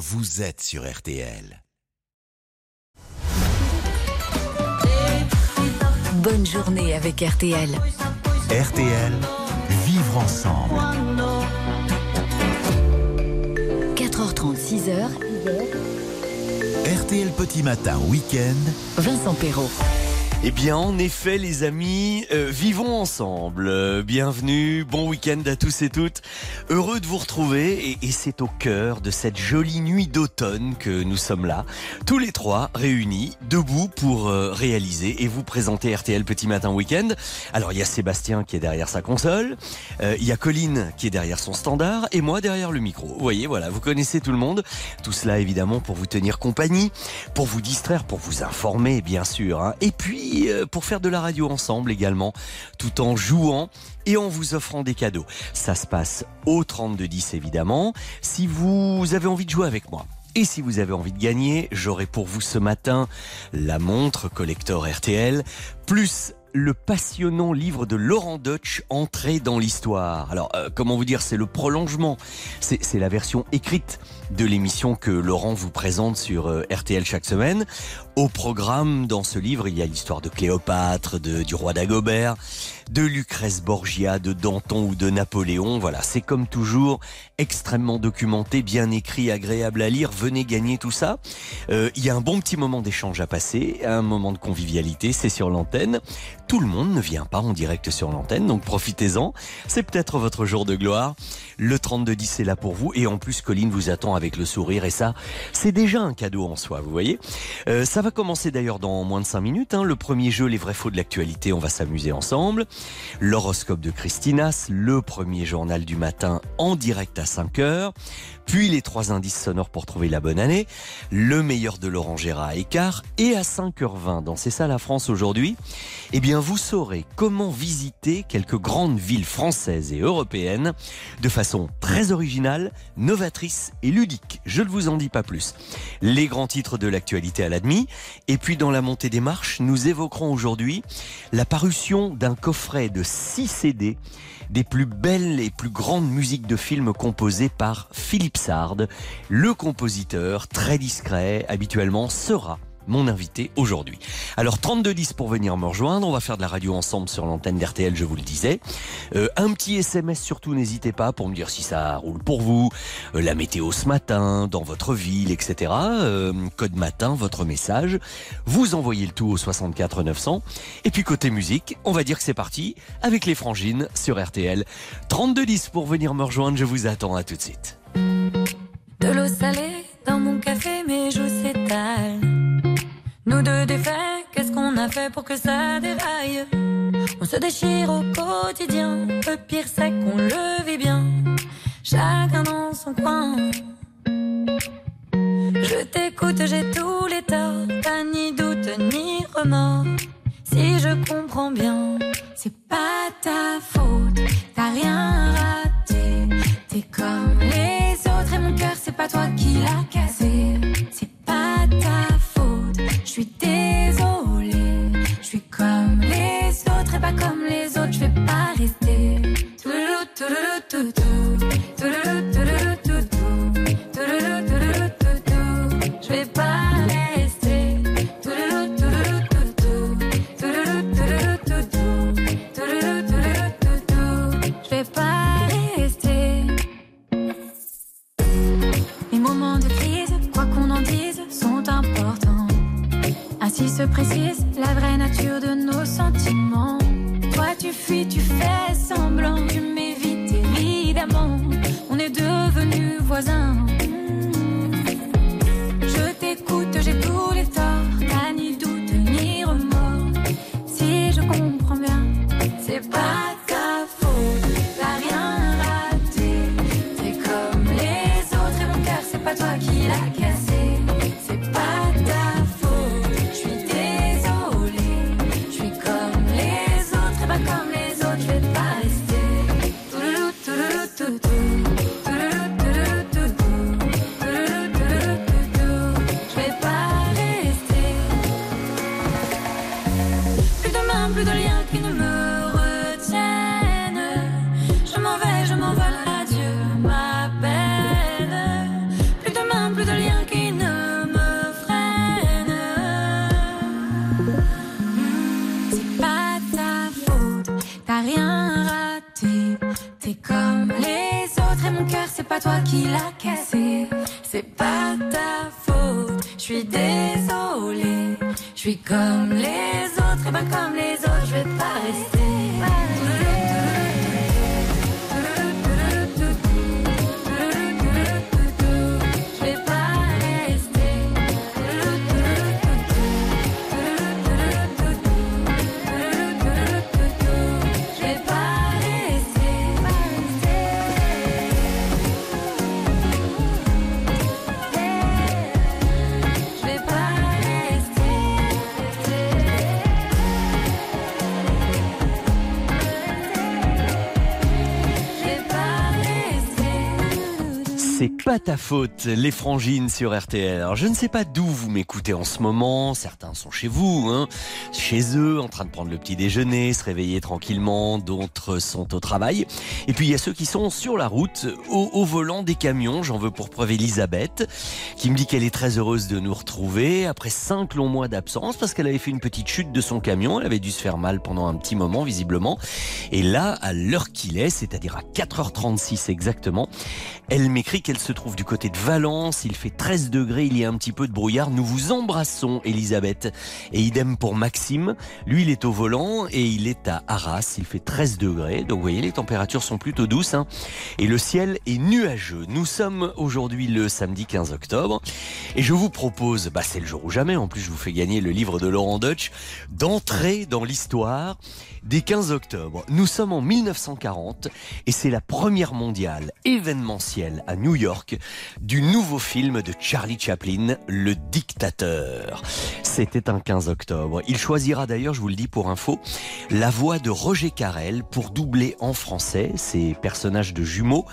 vous êtes sur RTL. Bonne journée avec RTL. RTL, vivre ensemble. 4h30, 6h. RTL Petit Matin, week-end. Vincent Perrault. Eh bien, en effet, les amis, euh, vivons ensemble. Euh, bienvenue, bon week-end à tous et toutes. Heureux de vous retrouver et, et c'est au cœur de cette jolie nuit d'automne que nous sommes là, tous les trois réunis, debout pour euh, réaliser et vous présenter RTL Petit Matin Week-end. Alors, il y a Sébastien qui est derrière sa console, euh, il y a Colline qui est derrière son standard et moi derrière le micro. Vous voyez, voilà, vous connaissez tout le monde. Tout cela évidemment pour vous tenir compagnie, pour vous distraire, pour vous informer, bien sûr. hein. Et puis euh, pour faire de la radio ensemble également, tout en jouant et en vous offrant des cadeaux. Ça se passe au 3210 évidemment. Si vous avez envie de jouer avec moi. Et si vous avez envie de gagner, j'aurai pour vous ce matin la montre collector RTL, plus le passionnant livre de Laurent Deutsch, Entrée dans l'histoire. Alors, euh, comment vous dire, c'est le prolongement, c'est c'est la version écrite de l'émission que Laurent vous présente sur euh, RTL chaque semaine. Au programme, dans ce livre, il y a l'histoire de Cléopâtre, du roi d'Agobert, de Lucrèce Borgia, de Danton ou de Napoléon. Voilà, c'est comme toujours extrêmement documenté, bien écrit, agréable à lire. Venez gagner tout ça. Euh, il y a un bon petit moment d'échange à passer, un moment de convivialité, c'est sur l'antenne. Tout le monde ne vient pas en direct sur l'antenne, donc profitez-en. C'est peut-être votre jour de gloire. Le 3210 est là pour vous et en plus Colline vous attend avec le sourire et ça, c'est déjà un cadeau en soi, vous voyez. Euh, ça va commencer d'ailleurs dans moins de 5 minutes. hein. Le premier jeu, les vrais faux de l'actualité, on va s'amuser ensemble. L'horoscope de Christinas, le premier journal du matin en direct à 5 heures. Puis les trois indices sonores pour trouver la bonne année. Le meilleur de Laurent Gérard à écart. Et à 5h20 dans C'est ça la France aujourd'hui, eh bien vous saurez comment visiter quelques grandes villes françaises et européennes de façon très originale, novatrice et ludique. Je ne vous en dis pas plus. Les grands titres de l'actualité à l'admis. Et puis dans la montée des marches, nous évoquerons aujourd'hui la parution d'un coffret de 6 CD des plus belles et plus grandes musiques de films composées par Philippe Sard. Le compositeur, très discret, habituellement sera mon invité aujourd'hui. Alors 3210 pour venir me rejoindre, on va faire de la radio ensemble sur l'antenne d'RTL, je vous le disais. Euh, un petit SMS surtout, n'hésitez pas pour me dire si ça roule pour vous, Euh, la météo ce matin, dans votre ville, etc. Euh, code matin, votre message. Vous envoyez le tout au 64 900. Et puis côté musique, on va dire que c'est parti avec les frangines sur RTL. 3210 pour venir me rejoindre, je vous attends à tout de suite. De l'eau salée dans mon café. Nous deux défaits, qu'est-ce qu'on a fait pour que ça déraille On se déchire au quotidien, le pire c'est qu'on le vit bien. Chacun dans son coin. Je t'écoute, j'ai tous les torts, pas ni doute ni remords. Si je comprends bien, c'est pas ta faute, t'as rien raté. T'es comme les autres et mon cœur, c'est pas toi qui l'a cassé. C'est pas ta faute, je suis désolée. Je suis comme les autres et pas comme les autres, je vais pas rester. Touloulou, touloulou, toutou. Touloulou, touloulou, se précise la vraie nature de nos sentiments. Toi, tu fuis, tu fais semblant, tu m'évites évidemment. On est devenus voisins. qu'il a pas ta faute, les frangines sur RTL. Alors, je ne sais pas d'où vous m'écoutez en ce moment. Certains sont chez vous, hein, chez eux, en train de prendre le petit déjeuner, se réveiller tranquillement. D'autres sont au travail. Et puis, il y a ceux qui sont sur la route, au, au volant des camions. J'en veux pour preuve Elisabeth, qui me dit qu'elle est très heureuse de nous retrouver après cinq longs mois d'absence parce qu'elle avait fait une petite chute de son camion. Elle avait dû se faire mal pendant un petit moment, visiblement. Et là, à l'heure qu'il est, c'est-à-dire à 4h36 exactement, elle m'écrit qu'elle se trouve du côté de Valence. Il fait 13 degrés, il y a un petit peu de brouillard. Nous vous embrassons, Elisabeth. Et idem pour Maxime. Lui, il est au volant et il est à Arras. Il fait 13 degrés. Donc, vous voyez, les températures sont plutôt douces. hein. Et le ciel est nuageux. Nous sommes aujourd'hui le samedi 15 octobre. Et je vous propose, bah, c'est le jour ou jamais. En plus, je vous fais gagner le livre de Laurent Deutsch, d'entrer dans l'histoire des 15 octobre. Nous sommes en 1940 et c'est la première mondiale événementielle à New York du nouveau film de Charlie Chaplin, Le Dictateur. C'était un 15 octobre. Il choisira d'ailleurs, je vous le dis pour info, la voix de Roger Carrel pour doubler en français ces personnages de jumeaux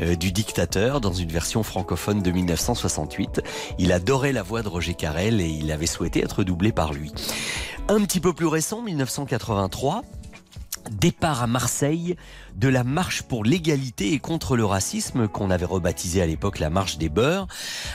euh, du dictateur dans une version francophone de 1968. Il adorait la voix de Roger Carrel et il avait souhaité être doublé par lui. Un petit peu plus récent, 1983, départ à Marseille de la marche pour l'égalité et contre le racisme qu'on avait rebaptisé à l'époque la marche des beurs.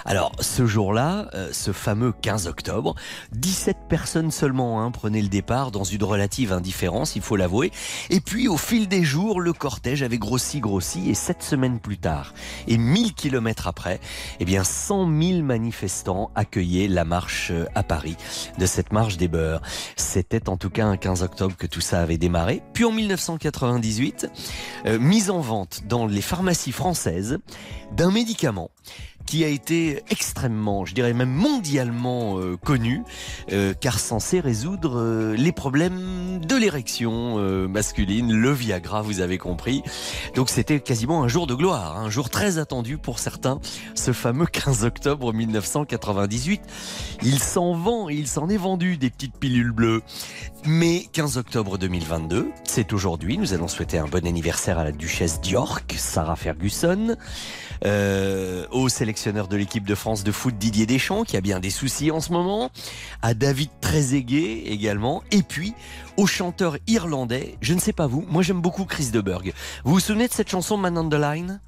Alors ce jour-là, euh, ce fameux 15 octobre, 17 personnes seulement hein, prenaient le départ dans une relative indifférence, il faut l'avouer. Et puis au fil des jours, le cortège avait grossi, grossi et sept semaines plus tard, et 1000 kilomètres après, eh bien 100 000 manifestants accueillaient la marche euh, à Paris de cette marche des beurs. C'était en tout cas un 15 octobre que tout ça avait démarré. Puis en 1998, euh, mise en vente dans les pharmacies françaises d'un médicament qui a été extrêmement, je dirais même mondialement euh, connu, euh, car censé résoudre euh, les problèmes de l'érection euh, masculine, le Viagra, vous avez compris. Donc c'était quasiment un jour de gloire, hein, un jour très attendu pour certains, ce fameux 15 octobre 1998. Il s'en vend il s'en est vendu des petites pilules bleues. Mais 15 octobre 2022, c'est aujourd'hui. Nous allons souhaiter un bon anniversaire à la duchesse d'York, Sarah Ferguson, euh, au sélectionneur de l'équipe de France de foot Didier Deschamps, qui a bien des soucis en ce moment, à David Trezeguet également, et puis au chanteur irlandais, je ne sais pas vous, moi j'aime beaucoup Chris de Burgh. Vous vous souvenez de cette chanson Man on the Line?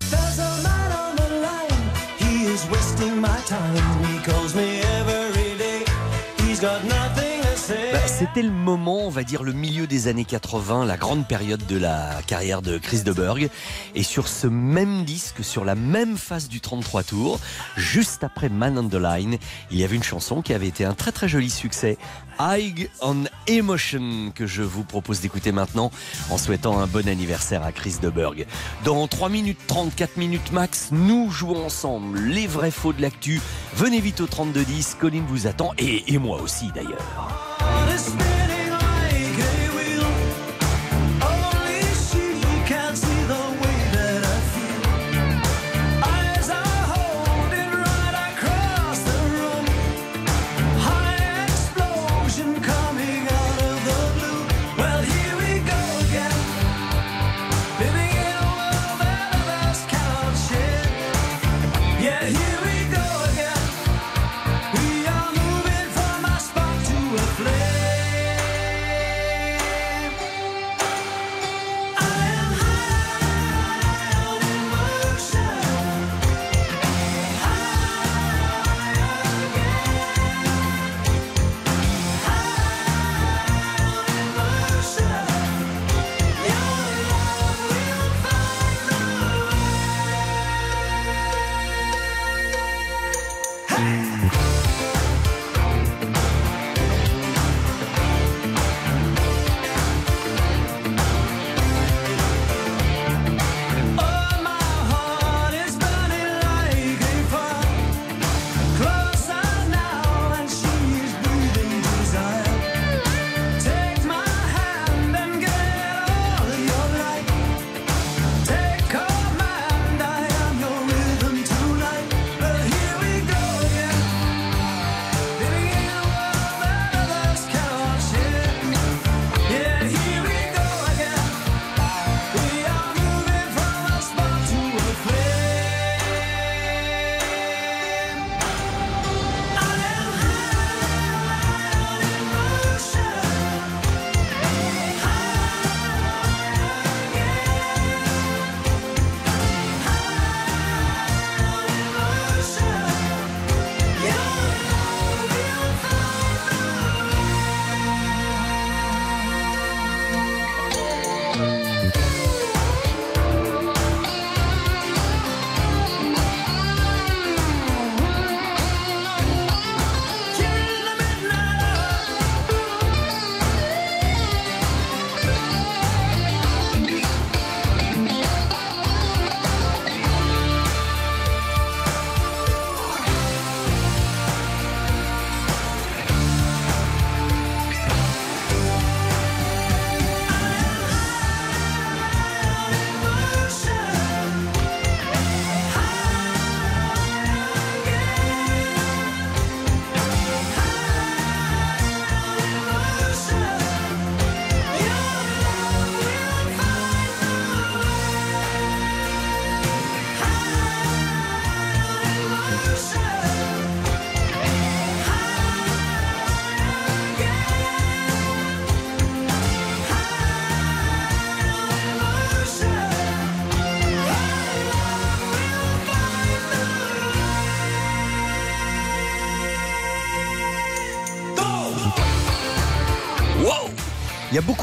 C'était le moment, on va dire le milieu des années 80, la grande période de la carrière de Chris de Burgh. Et sur ce même disque, sur la même phase du 33 tours, juste après Man on the Line, il y avait une chanson qui avait été un très très joli succès. High on Emotion que je vous propose d'écouter maintenant en souhaitant un bon anniversaire à Chris de Burgh. Dans 3 minutes 34 minutes max, nous jouons ensemble les vrais faux de l'actu. Venez vite au 3210, Colline vous attend et moi aussi d'ailleurs.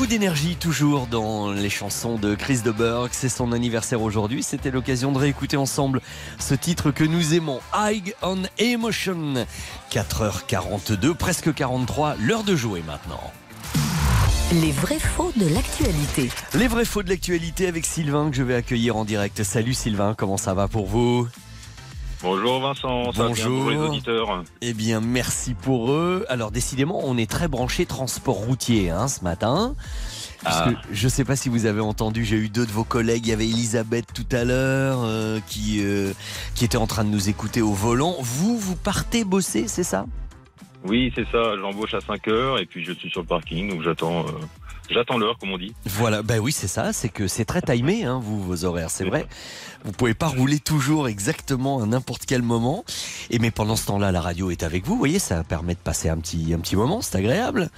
Beaucoup d'énergie toujours dans les chansons de Chris de Burgh. C'est son anniversaire aujourd'hui. C'était l'occasion de réécouter ensemble ce titre que nous aimons, High on Emotion. 4h42, presque 43, l'heure de jouer maintenant. Les vrais faux de l'actualité. Les vrais faux de l'actualité avec Sylvain que je vais accueillir en direct. Salut Sylvain, comment ça va pour vous? Bonjour Vincent, ça pour les Bonjour. auditeurs. Eh bien, merci pour eux. Alors, décidément, on est très branché transport routier hein, ce matin. Parce Ah. que je ne sais pas si vous avez entendu, j'ai eu deux de vos collègues. Il y avait Elisabeth tout à l'heure euh, qui, euh, qui était en train de nous écouter au volant. Vous, vous partez bosser, c'est ça? Oui, c'est ça, j'embauche à 5 heures et puis je suis sur le parking, donc j'attends euh, j'attends l'heure, comme on dit. Voilà, ben oui, c'est ça. C'est que c'est très timé, hein, vous, vos horaires, c'est vrai. Vous pouvez pas rouler toujours exactement à n'importe quel moment. Et mais pendant ce temps-là, la radio est avec vous. Vous voyez, ça permet de passer un petit, un petit moment. C'est agréable.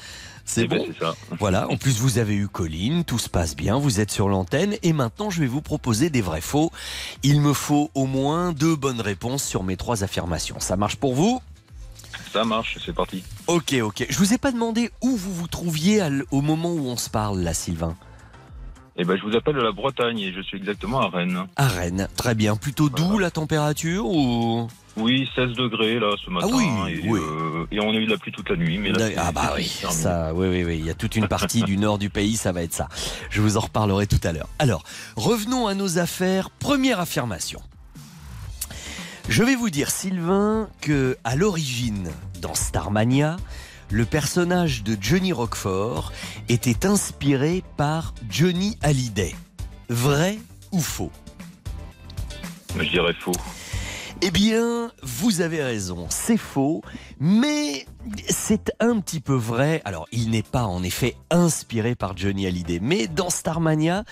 C'est Eh ben, bon. C'est ça. Voilà, en plus vous avez eu Colline, tout se passe bien, vous êtes sur l'antenne et maintenant je vais vous proposer des vrais faux. Il me faut au moins deux bonnes réponses sur mes trois affirmations. Ça marche pour vous? Ça marche, c'est parti. Ok, ok. Je vous ai pas demandé où vous vous trouviez au moment où on se parle là, Sylvain. Eh ben, je vous appelle de la Bretagne et je suis exactement à Rennes. À Rennes, très bien. Plutôt doux Voilà. la température ou? Oui, 16 degrés là ce matin. oui, et, oui. euh, et on a eu de la pluie toute la nuit. Mais là, Ah bah oui, ça, oui, oui, oui. Il y a toute une partie du nord du pays, ça va être ça. Je vous en reparlerai tout à l'heure. Alors, revenons à nos affaires. Première affirmation. Je vais vous dire, Sylvain, que à l'origine, dans Starmania, le personnage de Johnny Roquefort était inspiré par Johnny Hallyday. Vrai ou faux? Je dirais faux. Eh bien, vous avez raison, c'est faux, mais c'est un petit peu vrai. Alors, il n'est pas en effet inspiré par Johnny Hallyday, mais dans Starmania,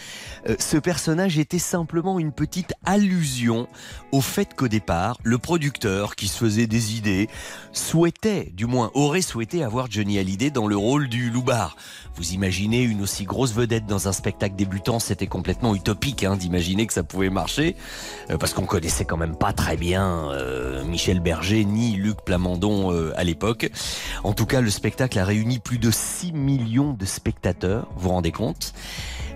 euh, ce personnage était simplement une petite allusion au fait qu'au départ, le producteur qui se faisait des idées souhaitait, du moins aurait souhaité avoir Johnny Hallyday dans le rôle du loupard. Vous imaginez une aussi grosse vedette dans un spectacle débutant, c'était complètement utopique hein, d'imaginer que ça pouvait marcher, euh, parce qu'on connaissait quand même pas très bien euh, Michel Berger ni Luc Plamondon à l'époque. En tout cas, le spectacle a réuni plus de 6 millions de spectateurs, vous vous rendez compte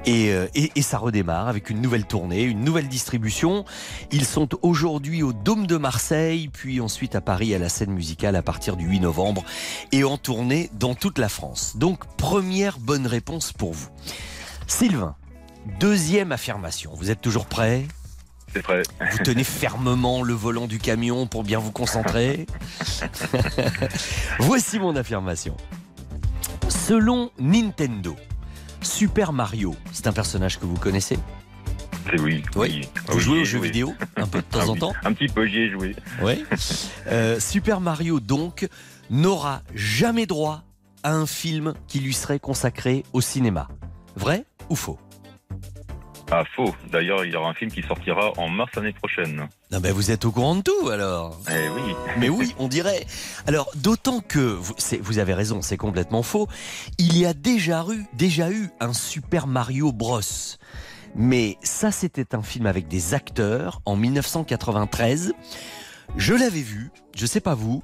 et, euh, et ça redémarre avec une nouvelle tournée, une nouvelle distribution. Ils sont aujourd'hui au Dôme de Marseille, puis ensuite à Paris à la scène musicale à partir du 8 novembre et en tournée dans toute la France. Donc première bonne réponse pour vous. Sylvain, deuxième affirmation. Vous êtes toujours prêt? C'est. Vous tenez fermement le volant du camion pour bien vous concentrer Voici mon affirmation. Selon Nintendo, Super Mario, c'est un personnage que vous connaissez? C'est oui. Oui. Vous Oui, jouez aux jeux vidéo un peu de temps Ah en temps? Un petit peu, j'y ai joué. Oui. Euh, Super Mario, donc, n'aura jamais droit à un film qui lui serait consacré au cinéma. Vrai ou faux? Ah, faux. D'ailleurs, il y aura un film qui sortira en mars l'année prochaine. Ah ben Vous êtes au courant de tout alors Eh oui. Mais oui, on dirait. Alors, d'autant que vous avez raison, c'est complètement faux. Il y a déjà eu, déjà eu un Super Mario Bros. Mais ça, c'était un film avec des acteurs en 1993. Je l'avais vu, je sais pas vous,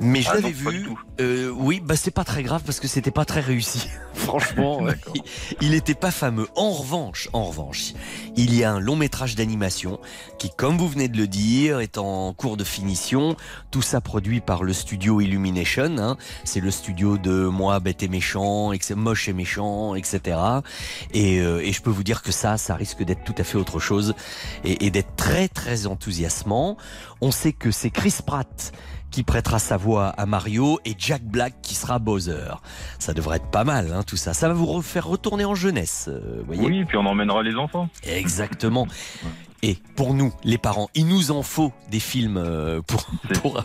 mais je Ah l'avais vu. euh, oui, bah c'est pas très grave parce que c'était pas très réussi. Franchement, D'accord. il- il était pas fameux. En revanche, en revanche, il y a un long métrage d'animation qui, comme vous venez de le dire, est en cours de finition. Tout ça produit par le studio Illumination. hein. C'est le studio de moi, bête et méchant, moche et méchant, etc. Et, euh, et je peux vous dire que ça, ça risque d'être tout à fait autre chose et, et d'être très très enthousiasmant. On sait que c'est Chris Pratt qui prêtera sa voix à Mario et Jack Black qui sera Bowser. Ça devrait être pas mal, hein, tout ça. Ça va vous refaire retourner en jeunesse, euh, voyez? Oui, puis on emmènera les enfants. Exactement. Et pour nous, les parents, il nous en faut des films euh, pour,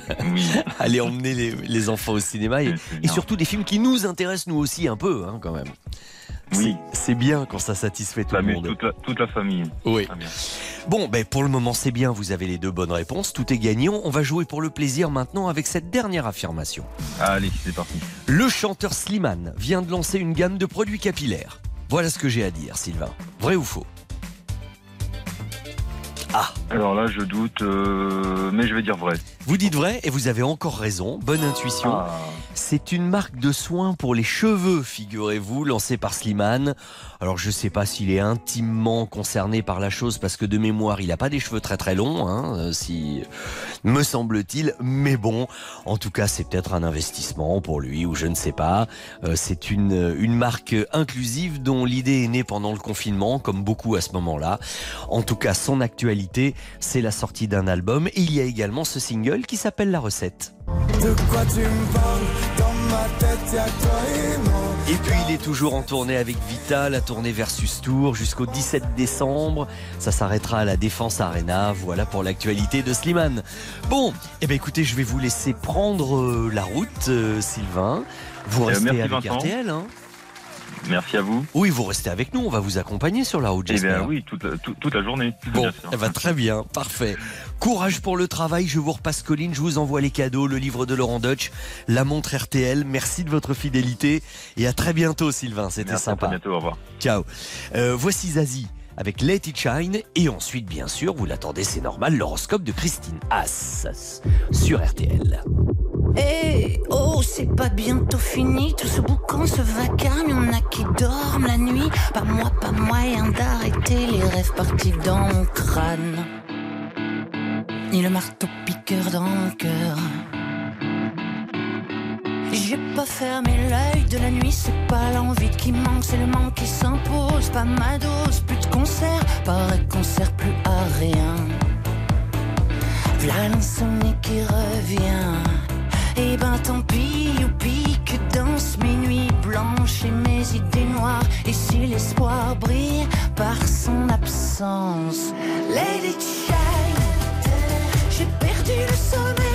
aller emmener les, les enfants au cinéma et, surtout des films qui nous intéressent nous aussi un peu, hein, quand même. Oui. C'est- bien quand ça satisfait tout Ça le monde. toute la, toute la famille. Oui. Bien. Bon, ben pour le moment c'est bien, vous avez les deux bonnes réponses, tout est gagnant. On va jouer pour le plaisir maintenant avec cette dernière affirmation. Allez, c'est parti. Le chanteur Slimane vient de lancer une gamme de produits capillaires. Voilà ce que j'ai à dire, Sylvain. Vrai ou faux? Ah, Alors là, je doute, euh, mais je vais dire vrai. Vous dites vrai et vous avez encore raison. Bonne intuition. Ah, C'est une marque de soins pour les cheveux, figurez-vous, lancée par Slimane. Alors je sais pas s'il est intimement concerné par la chose parce que de mémoire il n'a pas des cheveux très très longs, hein, euh, si me semble-t-il. Mais bon, en tout cas c'est peut-être un investissement pour lui ou je ne sais pas. Euh, c'est une une marque inclusive dont l'idée est née pendant le confinement, comme beaucoup à ce moment-là. En tout cas son actualité, c'est la sortie d'un album il y a également ce single qui s'appelle La Recette. De quoi tu me parles? Dans ma tête, y'a toi et moi. Et puis il est toujours en tournée avec Vita, la tournée versus Tour jusqu'au 17 décembre. Ça s'arrêtera à la Défense Arena. Voilà pour l'actualité de Slimane. Bon, eh ben écoutez, je vais vous laisser prendre euh, la route, euh, Sylvain. Vous Euh, restez merci, avec Vincent. RTL, hein merci à vous. Oui, vous restez avec nous. On va vous accompagner sur la route, Eh bien oui, toute la, toute- toute la journée. Bon, sûr. eh ben, très bien, parfait. Courage pour le travail, je vous repasse Colline, je vous envoie les cadeaux, le livre de Laurent Deutsch, la montre RTL. Merci de votre fidélité et à très bientôt Sylvain, c'était sympa. À bientôt, au revoir. Ciao. Euh, voici Zazie avec Let It Shine et ensuite bien sûr, vous l'attendez, c'est normal, l'horoscope de Christine Haas sur RTL. Eh oh, c'est pas bientôt fini tout ce boucan, ce vacarme. Y'en a qui dorment la nuit. Pas moi, pas moyen d'arrêter les rêves partis dans mon crâne. Ni le marteau piqueur dans mon cœur. Pas fermé l'œil de la nuit, c'est pas l'envie qui manque, c'est le manque qui s'impose. Pas ma dose, plus de concert, paraît qu'on sert plus à rien. V'là l'insomnie qui revient. Et ben tant pis, youpi, que dansent mes nuits blanches et mes idées noires. Et si l'espoir brille par son absence, it shine. J'ai perdu le sommeil,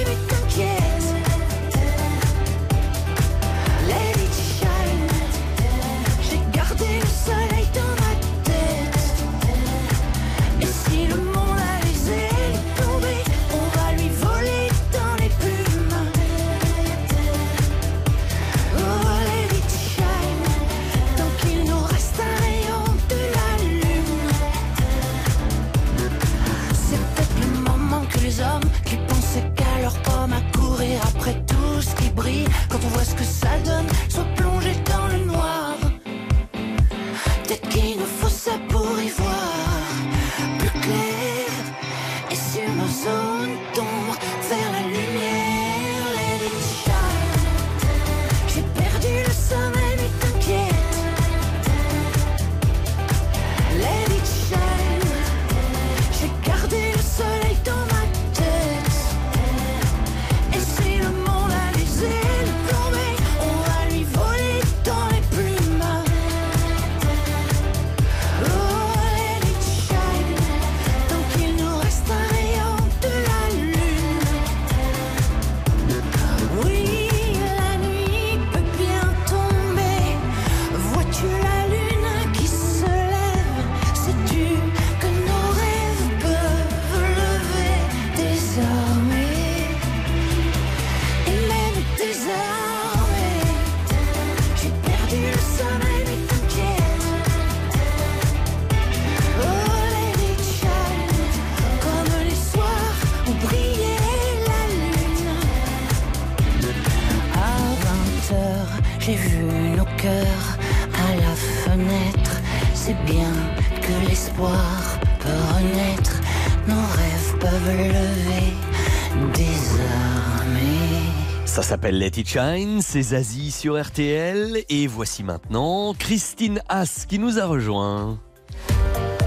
Ça s'appelle Let It Shine, c'est Zazie sur RTL et voici maintenant Christine Haas qui nous a rejoint.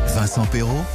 Vincent Perrault,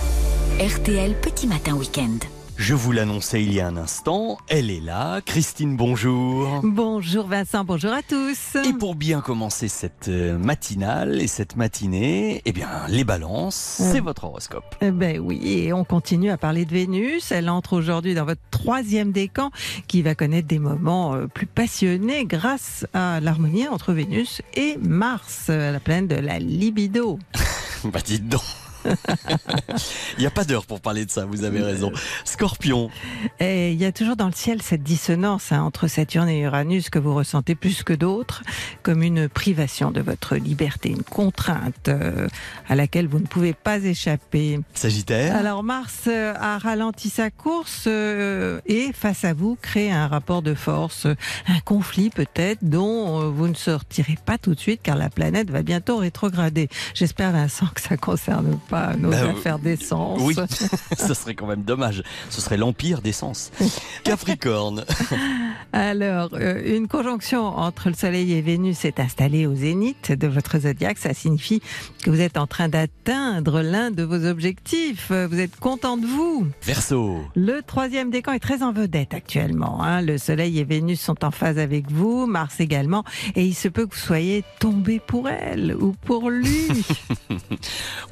RTL Petit Matin Week-end. Je vous l'annonçais il y a un instant, elle est là. Christine, bonjour. Bonjour Vincent, bonjour à tous. Et pour bien commencer cette euh, matinale et cette matinée, eh bien, les balances, c'est votre horoscope. Eh Ben oui, et on continue à parler de Vénus. Elle entre aujourd'hui dans votre troisième décan qui va connaître des moments euh, plus passionnés grâce à l'harmonie entre Vénus et Mars, euh, la planète de la libido. Bah dites donc. Il n'y a pas d'heure pour parler de ça, vous avez raison. Scorpion, Et il y a toujours dans le ciel cette dissonance hein, entre Saturne et Uranus que vous ressentez plus que d'autres, comme une privation de votre liberté, une contrainte euh, à laquelle vous ne pouvez pas échapper. Sagittaire, Alors Mars euh, a ralenti sa course euh, et face à vous crée un rapport de force, un conflit peut-être dont vous ne sortirez pas tout de suite car la planète va bientôt rétrograder. J'espère Vincent que ça concerne pas nos Bah, affaires d'essence. oui, ce serait quand même dommage. Ce serait l'empire d'essence. Capricorne, Alors, euh, une conjonction entre le Soleil et Vénus est installée au zénith de votre zodiaque. Ça signifie que vous êtes en train d'atteindre l'un de vos objectifs. Vous êtes content de vous. Verseau, Le troisième décan est très en vedette actuellement. hein. Le Soleil et Vénus sont en phase avec vous, Mars également, et il se peut que vous soyez tombé pour elle ou pour lui.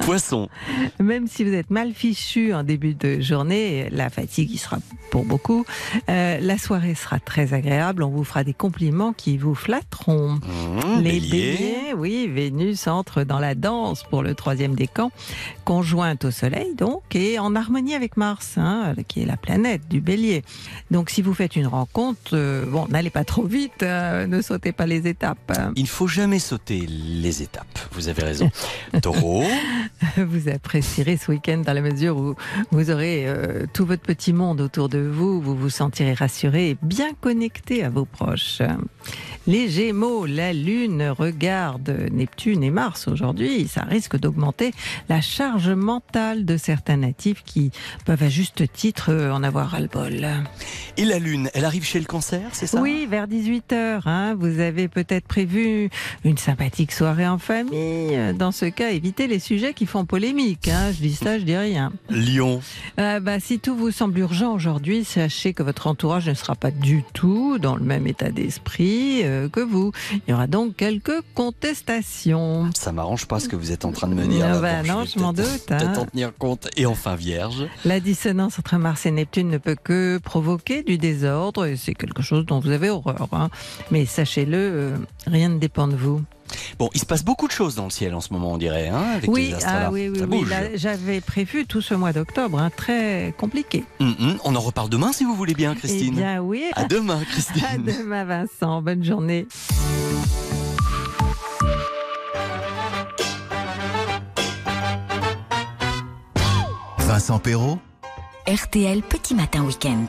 Poisson, Même si vous êtes mal fichu en début de journée, la fatigue y sera pour beaucoup. Euh, la soirée sera très agréable. On vous fera des compliments qui vous flatteront. mmh, Les bélier, béliers, oui, Vénus entre dans la danse pour le troisième décan, conjointe au Soleil donc, et en harmonie avec Mars, hein, qui est la planète du bélier. Donc si vous faites une rencontre, euh, bon, n'allez pas trop vite, euh, ne sautez pas les étapes. hein. il ne faut jamais sauter les étapes. Vous avez raison. Taureau, Vous apprécierez ce week-end dans la mesure où vous aurez euh, tout votre petit monde autour de vous, vous vous sentirez rassuré et bien connecté à vos proches. Les Gémeaux, la Lune regarde Neptune et Mars aujourd'hui. Ça risque d'augmenter la charge mentale de certains natifs qui peuvent à juste titre en avoir ras-le-bol. et la lune, elle arrive chez le cancer, c'est ça? Oui, vers 18h. vous avez peut-être prévu une sympathique soirée en famille. Dans ce cas, évitez les sujets qui font polémique. Hein. Je dis ça, je dis rien. Lion, Euh, bah, si tout vous semble urgent aujourd'hui, sachez que votre entourage ne sera pas du tout dans le même état d'esprit euh, que vous. Il y aura donc quelques contestations. ça m'arrange pas ce que vous êtes en train de me dire. Ah bah Bon, non, je m'en peut-être- doute, hein. Peut-être en tenir compte. Et enfin, Vierge, La dissonance entre Mars et Neptune ne peut que provoquer du désordre et c'est quelque chose dont vous avez horreur. hein. Mais sachez-le, euh, rien ne dépend de vous. Bon, il se passe beaucoup de choses dans le ciel en ce moment, on dirait, hein, avec Oui, les astres ah oui, oui, oui. J'avais prévu tout ce mois d'octobre, hein, très compliqué. Hum, hum, On en reparle demain si vous voulez bien, Christine. Eh bien oui, À demain, Christine. à demain Vincent, bonne journée. Vincent Perrault, RTL Petit Matin Week-end.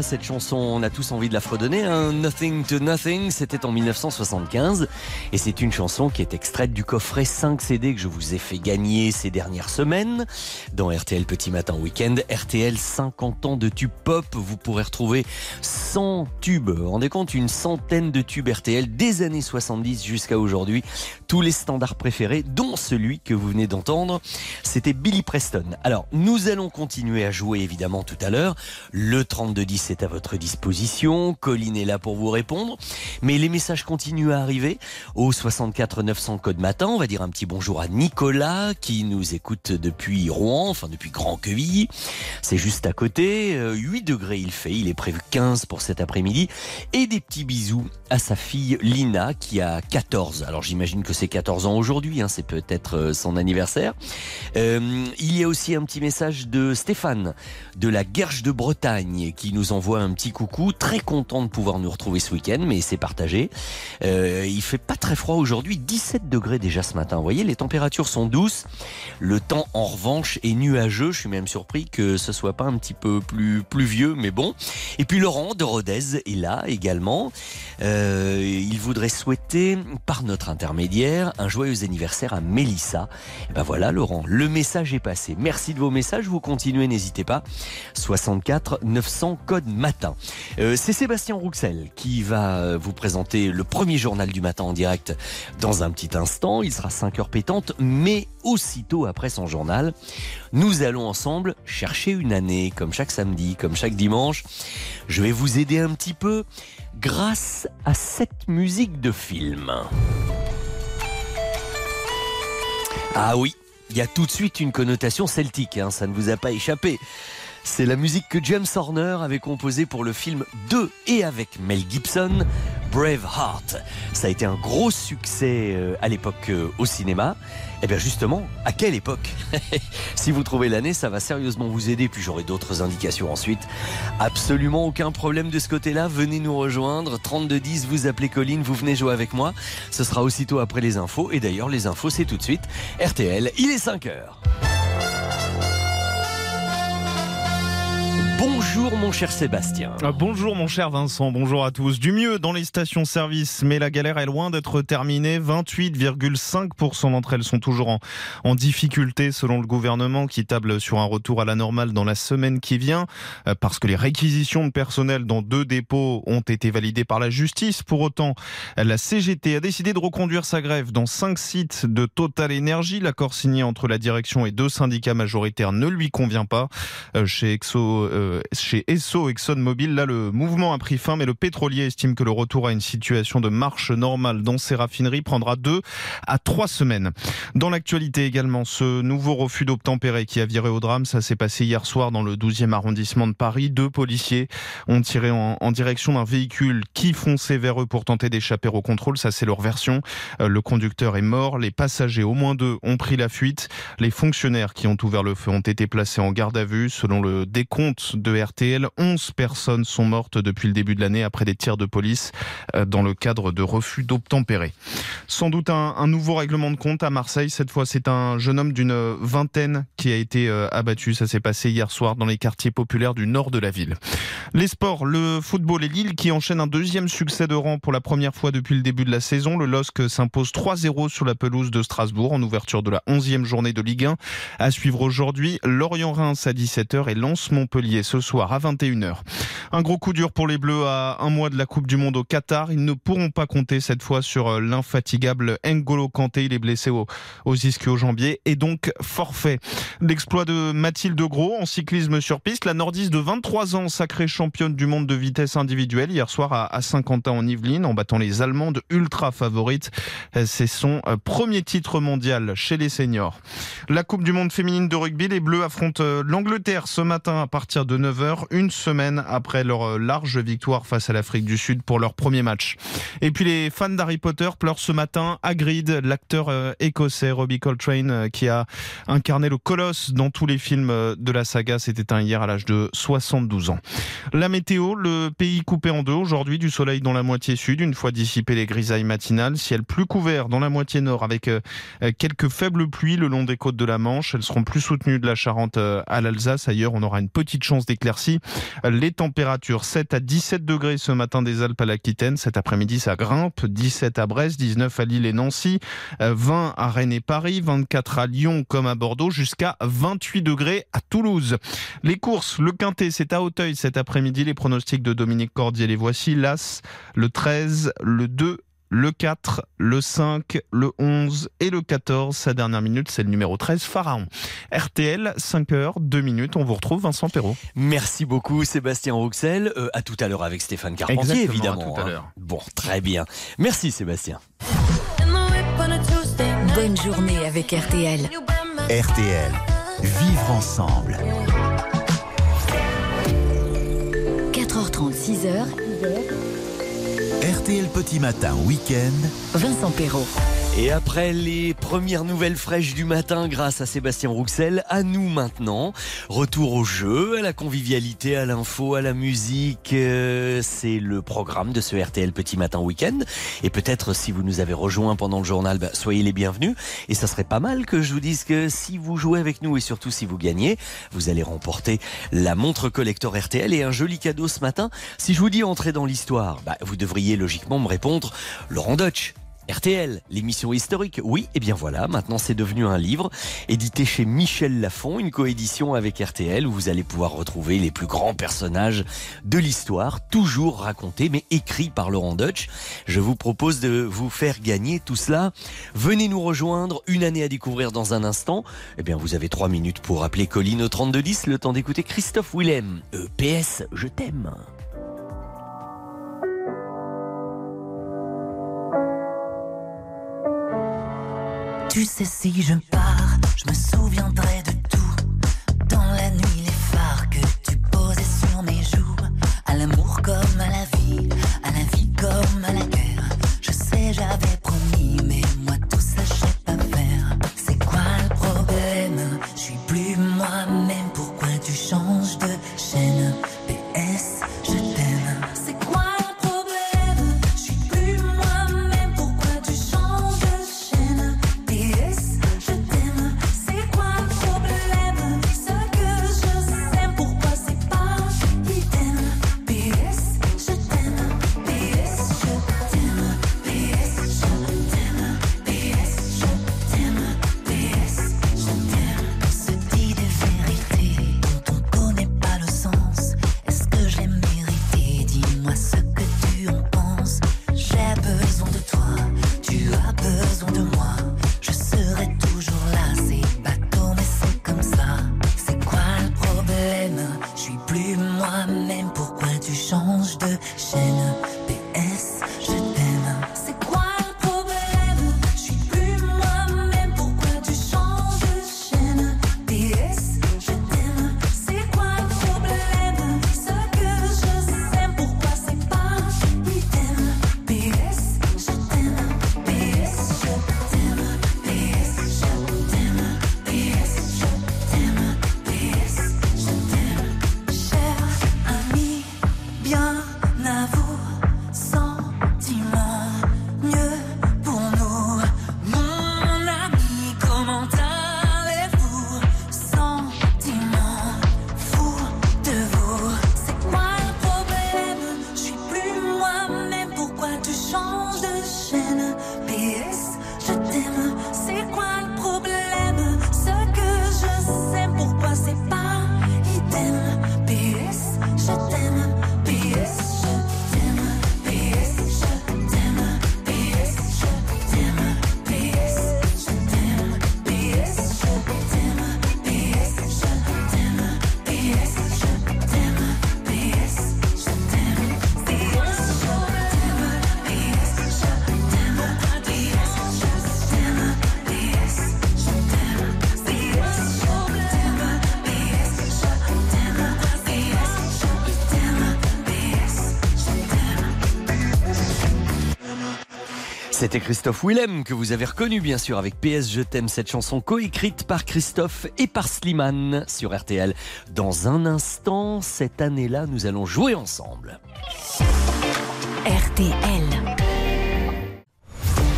Cette chanson, on a tous envie de la fredonner. hein. Nothing to Nothing, c'était en 1975 et c'est une chanson qui est extraite du coffret 5 CD que je vous ai fait gagner ces dernières semaines dans RTL Petit Matin Week-end. RTL 50 ans de tubes pop, vous pourrez retrouver 100 tubes, vous vous rendez compte, une centaine de tubes RTL des années 70 jusqu'à aujourd'hui, tous les standards préférés, dont celui que vous venez d'entendre, c'était Billy Preston. Alors, nous allons continuer à jouer évidemment tout à l'heure. Le 3210 est à votre disposition. Colline est là pour vous répondre. Mais les messages continuent à arriver au 64 900 code matin. On va dire un petit bonjour à Nicolas qui nous écoute depuis Rouen, enfin depuis Grand Quevilly. C'est juste à côté. Euh, 8 degrés il fait. Il est prévu 15 pour cet après-midi. Et des petits bisous à sa fille Lina qui a 14. Alors j'imagine que c'est 14 ans aujourd'hui. hein. C'est peut-être euh, son anniversaire. Euh, il y a aussi un petit message de Stéphane de la Guerche de Bretagne qui nous envoie un petit coucou. Très content de pouvoir nous retrouver ce week-end, mais c'est partagé. Euh, il fait pas très froid aujourd'hui, 17 degrés déjà ce matin. Vous voyez, les températures sont douces. Le temps, en revanche, est nuageux. Je suis même surpris que ce soit pas un petit peu plus pluvieux, mais bon. Et puis Laurent de Rodez est là également. Euh, il voudrait souhaiter, par notre intermédiaire, un joyeux anniversaire à Mélissa. Et ben voilà, Laurent, le message est passé. Merci de vos messages. Vous continuez, n'hésitez pas. 64 900 code matin. Euh, c'est Sébastien Rouxel qui va euh, vous présenter le premier journal du matin en direct dans un petit instant. Il sera 5 heures pétantes, mais aussitôt après son journal, nous allons ensemble chercher une année, comme chaque samedi, comme chaque dimanche. Je vais vous aider un petit peu grâce à cette musique de film. Ah oui, il y a tout de suite une connotation celtique, hein, ça ne vous a pas échappé. C'est la musique que James Horner avait composée pour le film de et avec Mel Gibson, Braveheart. Ça a été un gros succès euh, à l'époque euh, au cinéma. Et bien justement, à quelle époque Si vous trouvez l'année, ça va sérieusement vous aider, puis j'aurai d'autres indications ensuite. Absolument aucun problème de ce côté-là, venez nous rejoindre. 3210, vous appelez Colline, vous venez jouer avec moi. Ce sera aussitôt après les infos. Et d'ailleurs, les infos, c'est tout de suite. RTL, il est 5 Bonjour mon cher Sébastien. Ah, Bonjour mon cher Vincent, bonjour à tous. Du mieux dans les stations-service, mais la galère est loin d'être terminée. 28,5% d'entre elles sont toujours en, difficulté selon le gouvernement qui table sur un retour à la normale dans la semaine qui vient euh, parce que les réquisitions de personnel dans deux dépôts ont été validées par la justice. Pour autant, la CGT a décidé de reconduire sa grève dans cinq sites de Total Energy. L'accord signé entre la direction et deux syndicats majoritaires ne lui convient pas. Euh, Chez Exo, euh, chez Esso ExxonMobil, là, le mouvement a pris fin, mais le pétrolier estime que le retour à une situation de marche normale dans ses raffineries prendra deux à trois semaines. Dans l'actualité également, ce nouveau refus d'obtempérer qui a viré au drame, ça s'est passé hier soir dans le 12e arrondissement de Paris. Deux policiers ont tiré en, direction d'un véhicule qui fonçait vers eux pour tenter d'échapper au contrôle. Ça, c'est leur version. Euh, Le conducteur est mort. Les passagers, au moins deux, ont pris la fuite. Les fonctionnaires qui ont ouvert le feu ont été placés en garde à vue. Selon le décompte de RTL, 11 personnes sont mortes depuis le début de l'année après des tirs de police euh, dans le cadre de refus d'obtempérer. Sans doute un, nouveau règlement de compte à Marseille. Cette fois, c'est un jeune homme d'une vingtaine qui a été euh, abattu. Ça s'est passé hier soir dans les quartiers populaires du nord de la ville. Les sports, le football et Lille qui enchaîne un deuxième succès de rang pour la première fois depuis le début de la saison. Le LOSC s'impose 3-0 sur la pelouse de Strasbourg en ouverture de la 11e journée de Ligue 1. À suivre aujourd'hui, Lorient-Reims à 17h et Lens-Montpellier ce soir à 21h. Un gros coup dur pour les Bleus à un mois de la Coupe du Monde au Qatar. Ils ne pourront pas compter cette fois sur euh, l'infatigable N'Golo Kanté. Il est blessé au, aux ischio-jambiers et donc forfait. L'exploit de Mathilde Gros en cyclisme sur piste. La nordiste de 23 ans, sacrée championne du monde de vitesse individuelle hier soir à, Saint-Quentin en Yvelines en battant les Allemandes ultra favorites. Euh, C'est son euh, premier titre mondial chez les seniors. La Coupe du monde féminine de rugby, les Bleus affrontent l'Angleterre ce matin à partir de 9h, une semaine après leur euh, large victoire face à l'Afrique du Sud pour leur premier match. Et puis les fans d'Harry Potter pleurent ce matin Hagrid, l'acteur euh, écossais Robbie Coltrane euh, qui a incarné le colosse dans tous les films de la saga, s'est éteint hier à l'âge de 72 ans. La météo, le pays coupé en deux aujourd'hui, du soleil dans la moitié sud, une fois dissipé les grisailles matinales, ciel plus couvert dans la moitié nord avec quelques faibles pluies le long des côtes de la Manche. Elles seront plus soutenues de la Charente à l'Alsace. Ailleurs, on aura une petite chance chance d'éclaircies. Les températures 7 à 17 degrés ce matin des Alpes à l'Aquitaine. Cet après-midi, ça grimpe. 17 à Brest, 19 à Lille et Nancy, euh, 20 à Rennes et Paris, 24 à Lyon comme à Bordeaux, jusqu'à 28 degrés à Toulouse. Les courses, le Quintet, c'est à Hauteuil cet après-midi. Les pronostics de Dominique Cordier, les voici. L'As, le 13, le 2, le 4, le 5, le 11 et le 14. Sa dernière minute, c'est le numéro 13, Pharaon. RTL, 5 heures, 2 minutes. On vous retrouve, Vincent Perrault. Merci beaucoup Sébastien Rouxel. Euh, à tout à l'heure avec Stéphane Carpentier, Exactement, évidemment. à tout à hein. Bon, très bien. Merci Sébastien. Bonne journée avec RTL. RTL. Vivre ensemble. 4h30, 6h, RTL Petit Matin Week-end. Vincent Perrault. Et après les premières nouvelles fraîches du matin grâce à Sébastien Rouxel, à nous maintenant. Retour au jeu, à la convivialité, à l'info, à la musique. Euh, C'est le programme de ce RTL Petit Matin Week-end. Et peut-être si vous nous avez rejoints pendant le journal, bah, soyez les bienvenus. Et ça serait pas mal que je vous dise que si vous jouez avec nous et surtout si vous gagnez, vous allez remporter la montre collector RTL et un joli cadeau ce matin. Si je vous dis entrer dans l'histoire, bah, vous devriez logiquement me répondre Laurent Deutsch. RTL, l'émission historique. Oui, et bien voilà, maintenant c'est devenu un livre édité chez Michel Lafon, une coédition avec RTL où vous allez pouvoir retrouver les plus grands personnages de l'histoire, toujours racontés mais écrits par Laurent Deutsch. Je vous propose de vous faire gagner tout cela. Venez nous rejoindre, une année à découvrir dans un instant. Eh bien, vous avez trois minutes pour appeler Colline au 3210, le temps d'écouter Christophe Willem. Euh, PS, je t'aime. Tu sais si je pars, je me souviendrai de tout. Dans la nuit, les phares que tu posais sur mes joues. À l'amour comme à la vie, à la vie comme à la guerre. Je sais, j'avais C'était Christophe Willem que vous avez reconnu bien sûr avec PS Je t'aime cette chanson coécrite par Christophe et par Slimane sur RTL. Dans un instant, cette année-là, nous allons jouer ensemble. RTL.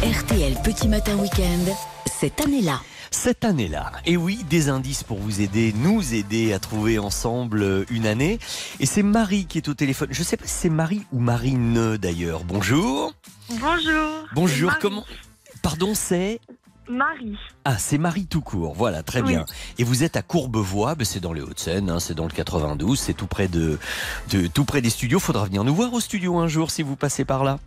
RTL Petit Matin Week-end, cette année-là. Cette année-là, et oui, des indices pour vous aider, nous aider à trouver ensemble euh, une année. Et c'est Marie qui est au téléphone. Je sais pas si c'est Marie ou Marine d'ailleurs. Bonjour. Bonjour. Bonjour, comment Pardon, c'est Marie. Ah, c'est Marie tout court. Voilà, très Oui. bien. Et vous êtes à Courbevoie, ben, c'est dans les Hauts-de-Seine, hein, c'est dans le 92, c'est tout près de, de tout près des studios. Faudra venir nous voir au studio un jour si vous passez par là.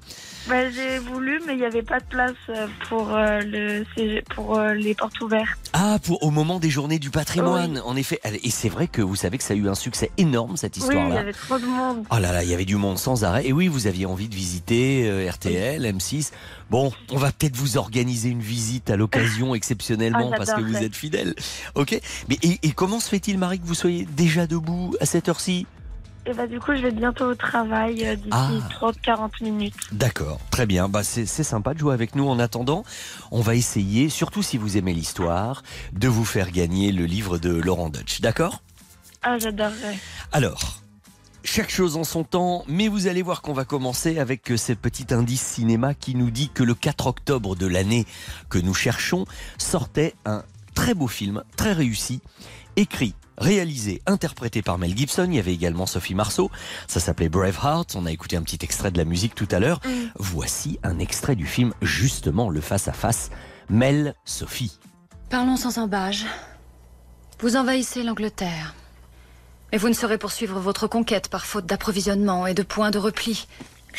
Bah, j'ai voulu, mais il n'y avait pas de place euh, pour, euh, le, CG pour euh, les portes ouvertes. Ah, pour au moment des journées du patrimoine, en effet. Et c'est vrai que vous savez que ça a eu un succès énorme cette Oui, il y histoire-là. avait trop de monde. Oh là là, il y avait du monde sans arrêt. Et oui, vous aviez envie de visiter euh, RTL, M6. Bon, on va peut-être vous organiser une visite à l'occasion exceptionnellement Ah, parce que vous êtes fidèle. Ok. Mais et, et comment se fait-il, Marie, que vous soyez déjà debout à cette heure-ci? Et bah, du coup, je vais bientôt au travail euh, d'ici Ah. 30-40 minutes. D'accord, très bien. Bah, c'est c'est sympa de jouer avec nous. En attendant, on va essayer, surtout si vous aimez l'histoire, de vous faire gagner le livre de Laurent Dutch. D'accord? Ah, j'adorerais. Alors, chaque chose en son temps, mais vous allez voir qu'on va commencer avec euh, ce petit indice cinéma qui nous dit que le 4 octobre de l'année que nous cherchons sortait un très beau film, très réussi, écrit, réalisé, interprété par Mel Gibson. Il y avait également Sophie Marceau. Ça s'appelait Braveheart. On a écouté un petit extrait de la musique tout à l'heure. Voici un extrait du film, justement, le face-à-face. Mel, Sophie. Parlons sans embâge. Vous envahissez l'Angleterre. Mais vous ne saurez poursuivre votre conquête par faute d'approvisionnement et de points de repli.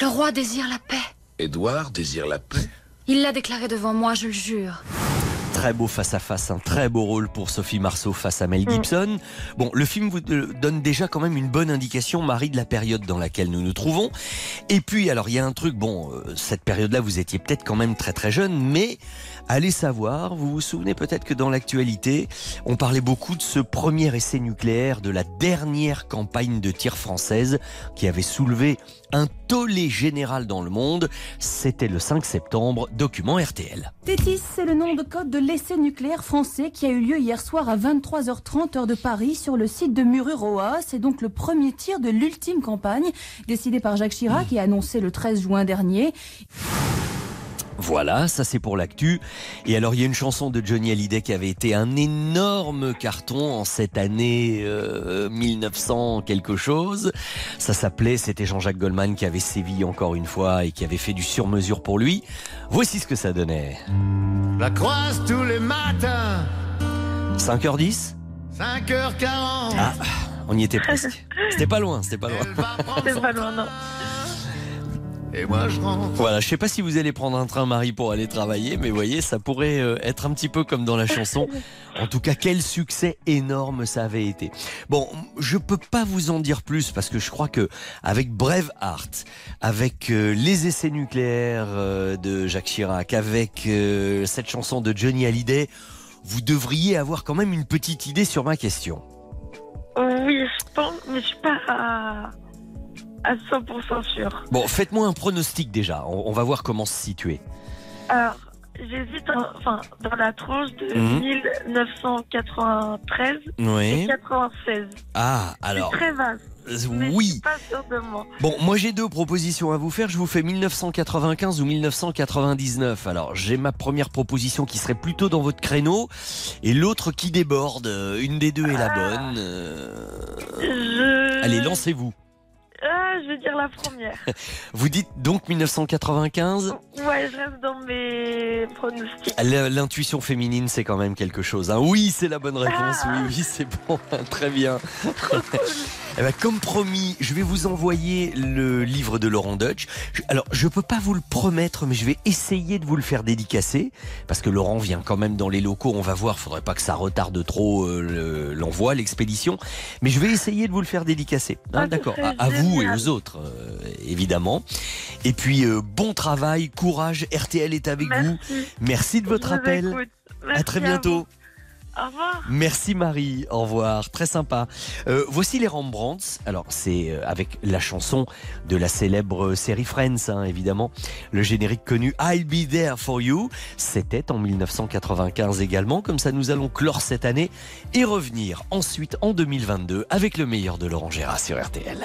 Le roi désire la paix. Édouard désire la paix. Il l'a déclaré devant moi, je le jure. Très beau face-à-face, un très beau rôle pour Sophie Marceau face à Mel Gibson. Bon, le film vous euh, donne déjà quand même une bonne indication, Marie, de la période dans laquelle nous nous trouvons. Et puis, alors, il y a un truc, bon, euh, cette période-là, vous étiez peut-être quand même très très jeune, mais allez savoir, vous vous souvenez peut-être que dans l'actualité, on parlait beaucoup de ce premier essai nucléaire de la dernière campagne de tir française qui avait soulevé un tollé général dans le monde. C'était le 5 septembre, document RTL. Tétis, c'est le nom de code de l'essai nucléaire français qui a eu lieu hier soir à 23h30 heure de Paris sur le site de Mururoa. C'est donc le premier tir de l'ultime campagne décidé par Jacques Chirac et annoncé le 13 juin dernier. Voilà, ça c'est pour l'actu. Et alors il y a une chanson de Johnny Hallyday qui avait été un énorme carton en cette année euh, 1900 quelque chose. Ça s'appelait, c'était Jean-Jacques Goldman qui avait sévi encore une fois et qui avait fait du sur-mesure pour lui. Voici ce que ça donnait. La croise tous les matins, 5h10 5h40. Ah, on y était presque. C'était pas loin, c'était pas loin. C'est pas loin, non. Et moi je rentre. Voilà, je sais pas si vous allez prendre un train, Marie, pour aller travailler, mais voyez, ça pourrait euh, être un petit peu comme dans la chanson. En tout cas, quel succès énorme ça avait été. Bon, je peux pas vous en dire plus parce que je crois que avec Braveheart, avec euh, les essais nucléaires euh, de Jacques Chirac, avec euh, cette chanson de Johnny Hallyday, vous devriez avoir quand même une petite idée sur ma question. Oui, je pense, mais je suis pas à, à 100% sûre. Bon, faites-moi un pronostic déjà. On, on va voir comment se situer. Alors, j'hésite en- enfin, dans la tranche de Mhm. 1993 Oui. et 96. Ah, alors. C'est très vaste. euh, Je oui. suis pas sûre de moi. Bon, moi j'ai deux propositions à vous faire. Je vous fais 1995 ou 1999. Alors j'ai ma première proposition qui serait plutôt dans votre créneau et l'autre qui déborde. Euh, Une des deux est la bonne. Euh, Je... Allez, lancez-vous. Ah, je vais dire la première. Vous dites donc 1995 Ouais, je reste dans mes pronostics. L'intuition féminine, c'est quand même quelque chose. hein. Oui, c'est la bonne réponse. Oui, oui, c'est bon. Très bien. Eh ben, comme promis, je vais vous envoyer le livre de Laurent Dutch. Alors, je peux pas vous le promettre, mais je vais essayer de vous le faire dédicacer parce que Laurent vient quand même dans les locaux. On va voir. Faudrait pas que ça retarde trop euh, le- l'envoi, l'expédition. Mais je vais essayer de vous le faire dédicacer. Hein, Ah, D'accord. à vous et aux autres, euh, évidemment. Et puis, euh, bon travail, courage. RTL est avec vous. Merci de votre Je appel. À très bientôt. Revoir. Merci Marie, au revoir, très sympa. Euh, voici les Rembrandts. Alors c'est euh, avec la chanson de la célèbre série Friends, hein, évidemment, le générique connu I'll Be There for You. C'était en 1995 également, comme ça nous allons clore cette année et revenir ensuite en 2022 avec le meilleur de Laurent Gérard sur RTL.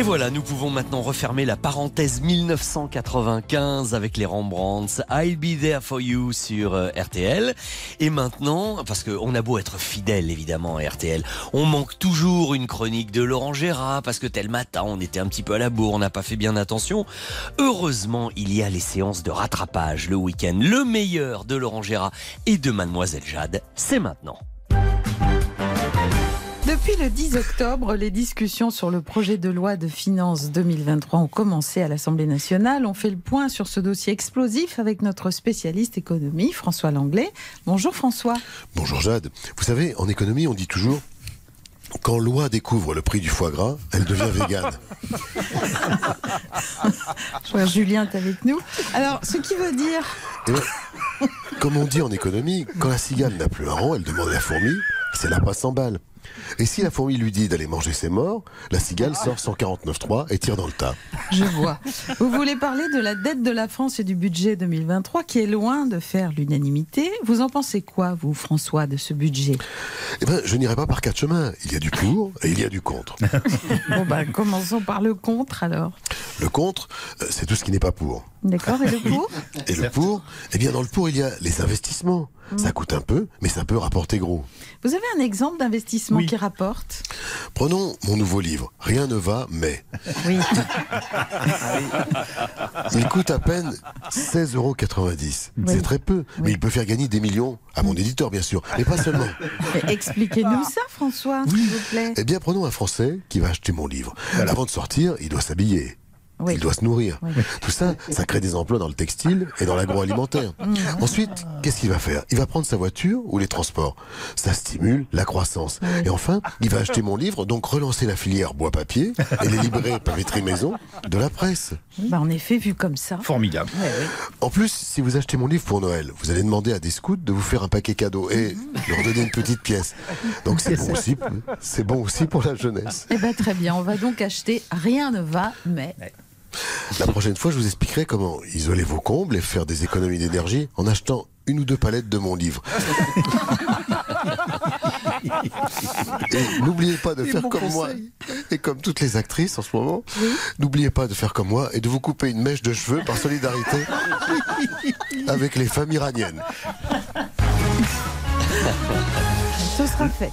Et voilà, nous pouvons maintenant refermer la parenthèse 1995 avec les Rembrandts. I'll be there for you sur euh, RTL. Et maintenant, parce qu'on a beau être fidèle évidemment à RTL, on manque toujours une chronique de Laurent Gérard parce que tel matin on était un petit peu à la bourre, on n'a pas fait bien attention. Heureusement, il y a les séances de rattrapage le week-end. Le meilleur de Laurent Gérard et de Mademoiselle Jade, c'est maintenant. Depuis le 10 octobre, les discussions sur le projet de loi de finances 2023 ont commencé à l'Assemblée nationale. On fait le point sur ce dossier explosif avec notre spécialiste économie, François Langlais. Bonjour François. Bonjour Jade. Vous savez, en économie, on dit toujours quand loi découvre le prix du foie gras, elle devient végane. Je vois Julien est avec nous. Alors, ce qui veut dire... Eh ben, comme on dit en économie, quand la cigale n'a plus un rang, elle demande à la fourmi, c'est la passe en balle. Et si la fourmi lui dit d'aller manger ses morts, la cigale sort 149.3 et tire dans le tas. Je vois. Vous voulez parler de la dette de la France et du budget 2023 qui est loin de faire l'unanimité. Vous en pensez quoi, vous, François, de ce budget? Eh ben, je n'irai pas par quatre chemins. Il y a du pour et il y a du contre. Bon, bah, commençons par le contre alors. Le contre, euh, c'est tout ce qui n'est pas pour. D'accord, et le pour? Et le pour, eh bien, dans le pour, il y a les investissements. Ça coûte un peu, mais ça peut rapporter gros. Vous avez un exemple d'investissement qui rapporte? Prenons mon nouveau livre, Rien ne va, mais. Oui. Il coûte à peine 16,90 euros. C'est très peu, mais il peut faire gagner des millions à mon éditeur, bien sûr, et pas seulement. Mais Expliquez-nous ça, François, s'il vous plaît. Eh bien, prenons un Français qui va acheter mon livre. Avant de sortir, il doit s'habiller. Oui. Il doit se nourrir. Tout ça, ça crée des emplois dans le textile et dans l'agroalimentaire. Ensuite, qu'est-ce qu'il va faire? Il va prendre sa voiture ou les transports. Ça stimule la croissance. Et enfin, il va acheter mon livre, donc relancer la filière bois-papier et les librairies papeterie maison de la presse. Bah, en effet, vu comme ça. Formidable. En plus, si vous achetez mon livre pour Noël, vous allez demander à des scouts de vous faire un paquet cadeau et leur donner une petite pièce. Donc c'est bon aussi, c'est bon aussi pour la jeunesse. Eh ben, très bien, on va donc acheter Rien ne va, mais. La prochaine fois, je vous expliquerai comment isoler vos combles et faire des économies d'énergie en achetant une ou deux palettes de mon livre. Et n'oubliez pas de faire comme moi et comme toutes les actrices en ce moment. N'oubliez pas de faire comme moi et de vous couper une mèche de cheveux par solidarité avec les femmes iraniennes. Ce sera fait.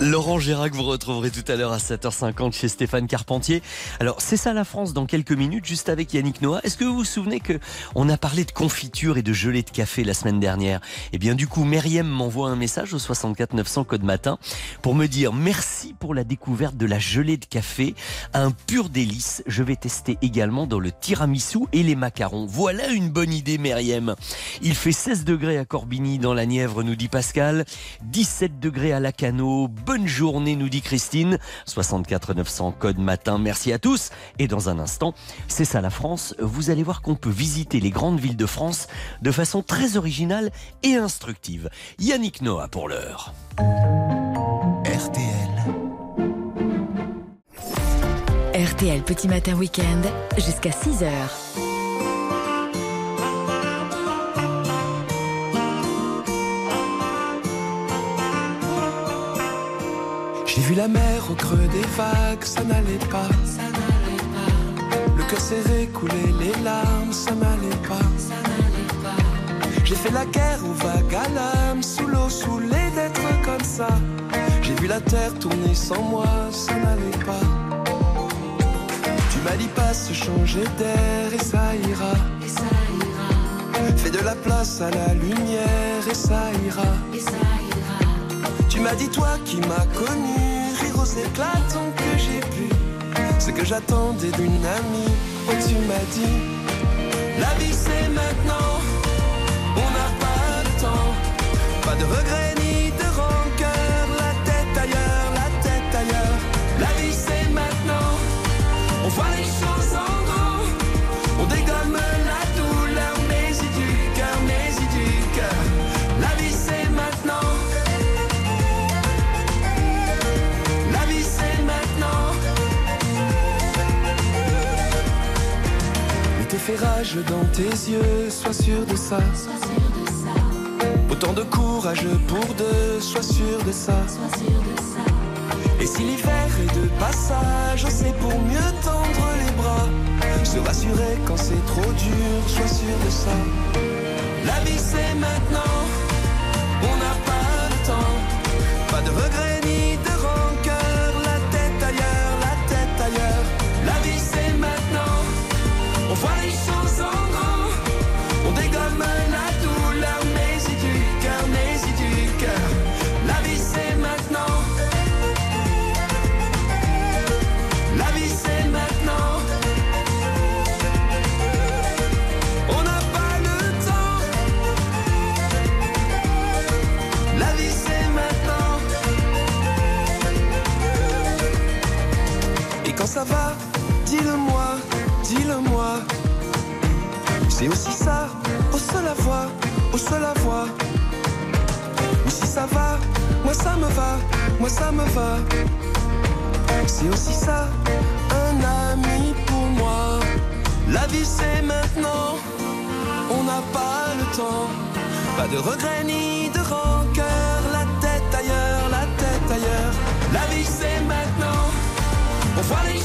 Laurent que vous retrouverez tout à l'heure à 7h50 chez Stéphane Carpentier. Alors c'est ça la France dans quelques minutes juste avec Yannick Noah. Est-ce que vous vous souvenez que on a parlé de confiture et de gelée de café la semaine dernière? Eh bien du coup Myriam m'envoie un message au 64 900 code matin pour me dire merci pour la découverte de la gelée de café, un pur délice. Je vais tester également dans le tiramisu et les macarons. Voilà une bonne idée Myriam. Il fait 16 degrés à Corbigny dans la Nièvre nous dit Pascal, 17 degrés à Lacano. Bonne journée, nous dit Christine. 64 900 code matin. Merci à tous. Et dans un instant, c'est ça la France. Vous allez voir qu'on peut visiter les grandes villes de France de façon très originale et instructive. Yannick Noah pour l'heure. RTL. RTL Petit Matin Week-end jusqu'à 6h. J'ai vu la mer au creux des vagues, ça n'allait pas. Le cœur serré, couler les larmes, ça n'allait pas. J'ai fait la guerre aux vagues à l'âme, sous l'eau, saoulé d'être comme ça. J'ai vu la terre tourner sans moi, ça n'allait pas. Tu m'as dit pas se changer d'air et ça ira. Fais de la place à la lumière et ça ira. Tu m'as dit toi qui m'as connu, rire aux éclatants que j'ai pu. Ce que j'attendais d'une amie, oh tu m'as dit, la vie c'est maintenant, on n'a pas le temps, pas de regrets ni fait rage dans tes yeux, sois sûr de ça. Autant de courage pour deux, sois sûr de ça. Et si l'hiver est de passage, c'est pour mieux tendre les bras. Se rassurer quand c'est trop dur, sois sûr de ça. La vie c'est maintenant, on n'a pas le temps. Pas de regrets ni de on C'est aussi ça, au seul à voix, au seul à voix. Si ça va, moi ça me va, moi ça me va. C'est aussi ça, un ami pour moi. La vie c'est maintenant, on n'a pas le temps. Pas de regrets ni de rancœur, la tête ailleurs, la tête ailleurs. La vie c'est maintenant, on voit les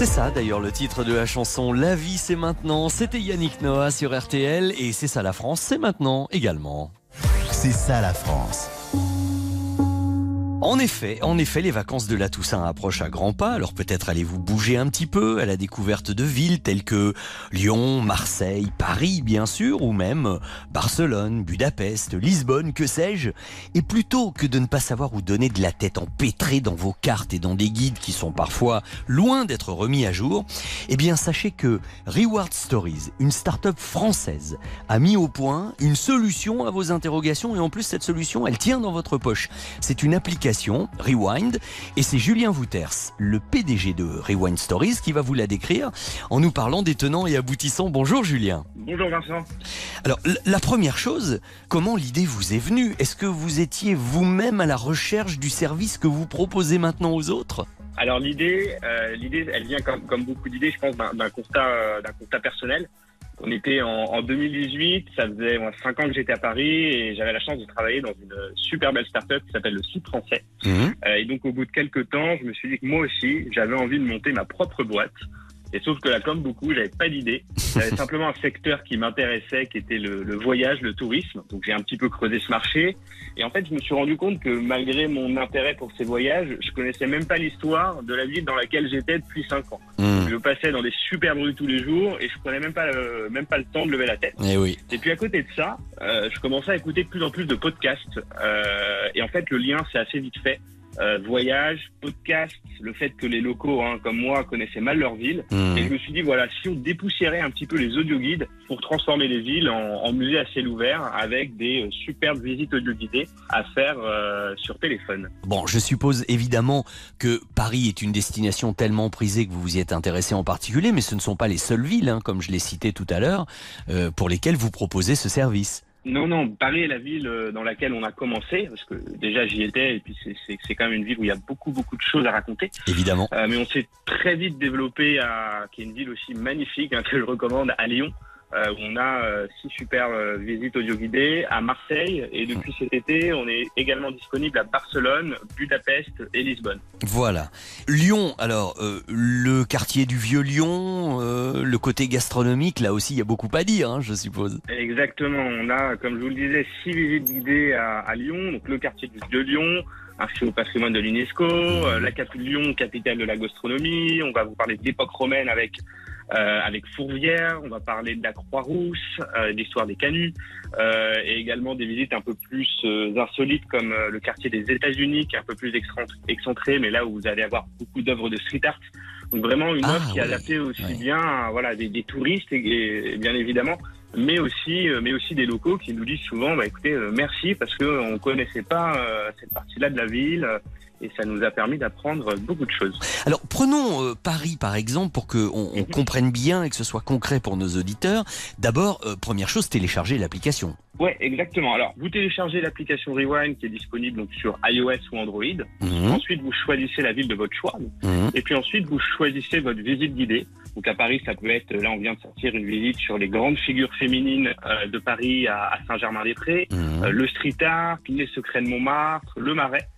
C'est ça d'ailleurs le titre de la chanson La vie c'est maintenant. C'était Yannick Noah sur RTL et c'est ça la France, c'est maintenant également. C'est ça la France. En effet, en effet, les vacances de la Toussaint approchent à grands pas, alors peut-être allez-vous bouger un petit peu à la découverte de villes telles que Lyon, Marseille, Paris bien sûr, ou même Barcelone, Budapest, Lisbonne, que sais-je. Et plutôt que de ne pas savoir où donner de la tête empêtrée dans vos cartes et dans des guides qui sont parfois loin d'être remis à jour, eh bien sachez que Reward Stories, une start-up française, a mis au point une solution à vos interrogations et en plus cette solution, elle tient dans votre poche. C'est une application Rewind et c'est Julien Wouters, le PDG de Rewind Stories, qui va vous la décrire en nous parlant des tenants et aboutissants. Bonjour Julien. Bonjour Vincent. Alors la première chose, comment l'idée vous est venue? Est-ce que vous étiez vous-même à la recherche du service que vous proposez maintenant aux autres? Alors l'idée, euh, l'idée, elle vient comme, comme beaucoup d'idées, je pense, d'un d'un constat, euh, d'un constat personnel. On était en, en 2018, ça faisait moi, 5 ans que j'étais à Paris et j'avais la chance de travailler dans une super belle start-up qui s'appelle le Site Français. Euh, et donc au bout de quelques temps, je me suis dit que moi aussi, j'avais envie de monter ma propre boîte. Et sauf que là, comme beaucoup, j'avais pas d'idée. J'avais simplement un secteur qui m'intéressait, qui était le, le voyage, le tourisme. Donc j'ai un petit peu creusé ce marché. Et en fait, je me suis rendu compte que malgré mon intérêt pour ces voyages, je connaissais même pas l'histoire de la ville dans laquelle j'étais depuis 5 ans. Je passais dans des superbes rues tous les jours et je prenais même pas le, même pas le temps de lever la tête. Eh oui. Et puis à côté de ça, euh, je commençais à écouter de plus en plus de podcasts. Euh, et en fait, le lien s'est assez vite fait. Euh, voyage, podcast, le fait que les locaux, hein, comme moi, connaissaient mal leur ville. Mmh. Et je me suis dit, voilà, si on dépoussiérait un petit peu les audioguides pour transformer les villes en, en musées à ciel ouvert avec des euh, superbes visites audioguidées à faire euh, sur téléphone. Bon, je suppose évidemment que Paris est une destination tellement prisée que vous vous y êtes intéressé en particulier, mais ce ne sont pas les seules villes, hein, comme je l'ai cité tout à l'heure, euh, pour lesquelles vous proposez ce service. Non, non, Paris est la ville euh, dans laquelle on a commencé, parce que déjà j'y étais, et puis c'est- quand même une ville où il y a beaucoup, beaucoup de choses à raconter. Évidemment. Euh, mais on s'est très vite développé à, qui est une ville aussi magnifique, hein, que je recommande, à Lyon, euh, on a euh, six super euh, visites audio guidées, à Marseille, et depuis cet été, on est également disponible à Barcelone, Budapest et Lisbonne. Voilà. Lyon, alors, le quartier du Vieux Lyon, le côté gastronomique, là aussi, il y a beaucoup à dire, hein, je suppose. Exactement, on a, comme je vous le disais, six visites guidées à, à Lyon, donc le quartier du de Lyon, inscrit au patrimoine de l'UNESCO, la capitale Lyon, capitale de la gastronomie, on va vous parler de l'époque romaine avec euh, avec Fourvière, on va parler de la Croix-Rousse, euh, l'histoire des canuts, euh, et également des visites un peu plus euh, insolites comme euh, le quartier des États-Unis, qui est un peu plus excentré, mais là où vous allez avoir beaucoup d'œuvres de street art. Donc vraiment une Ah, offre qui est ouais. adaptée aussi bien à, voilà, des, des touristes, et, et bien évidemment, mais aussi, euh, mais aussi des locaux qui nous disent souvent, bah, écoutez, euh, merci parce que on connaissait pas euh, cette partie-là de la ville. Et ça nous a permis d'apprendre beaucoup de choses. Alors prenons euh, Paris par exemple pour qu'on on comprenne bien et que ce soit concret pour nos auditeurs. D'abord, euh, première chose, télécharger l'application. Ouais, exactement. Alors, vous téléchargez l'application Rewind qui est disponible donc sur iOS ou Android. Mhm. Ensuite, vous choisissez la ville de votre choix. Mhm. Et puis ensuite, vous choisissez votre visite guidée. Donc à Paris, ça peut être, là on vient de sortir une visite sur les grandes figures féminines euh, de Paris à, à Saint-Germain-des-Prés, Mhm. le street art, les secrets de Montmartre, le Marais.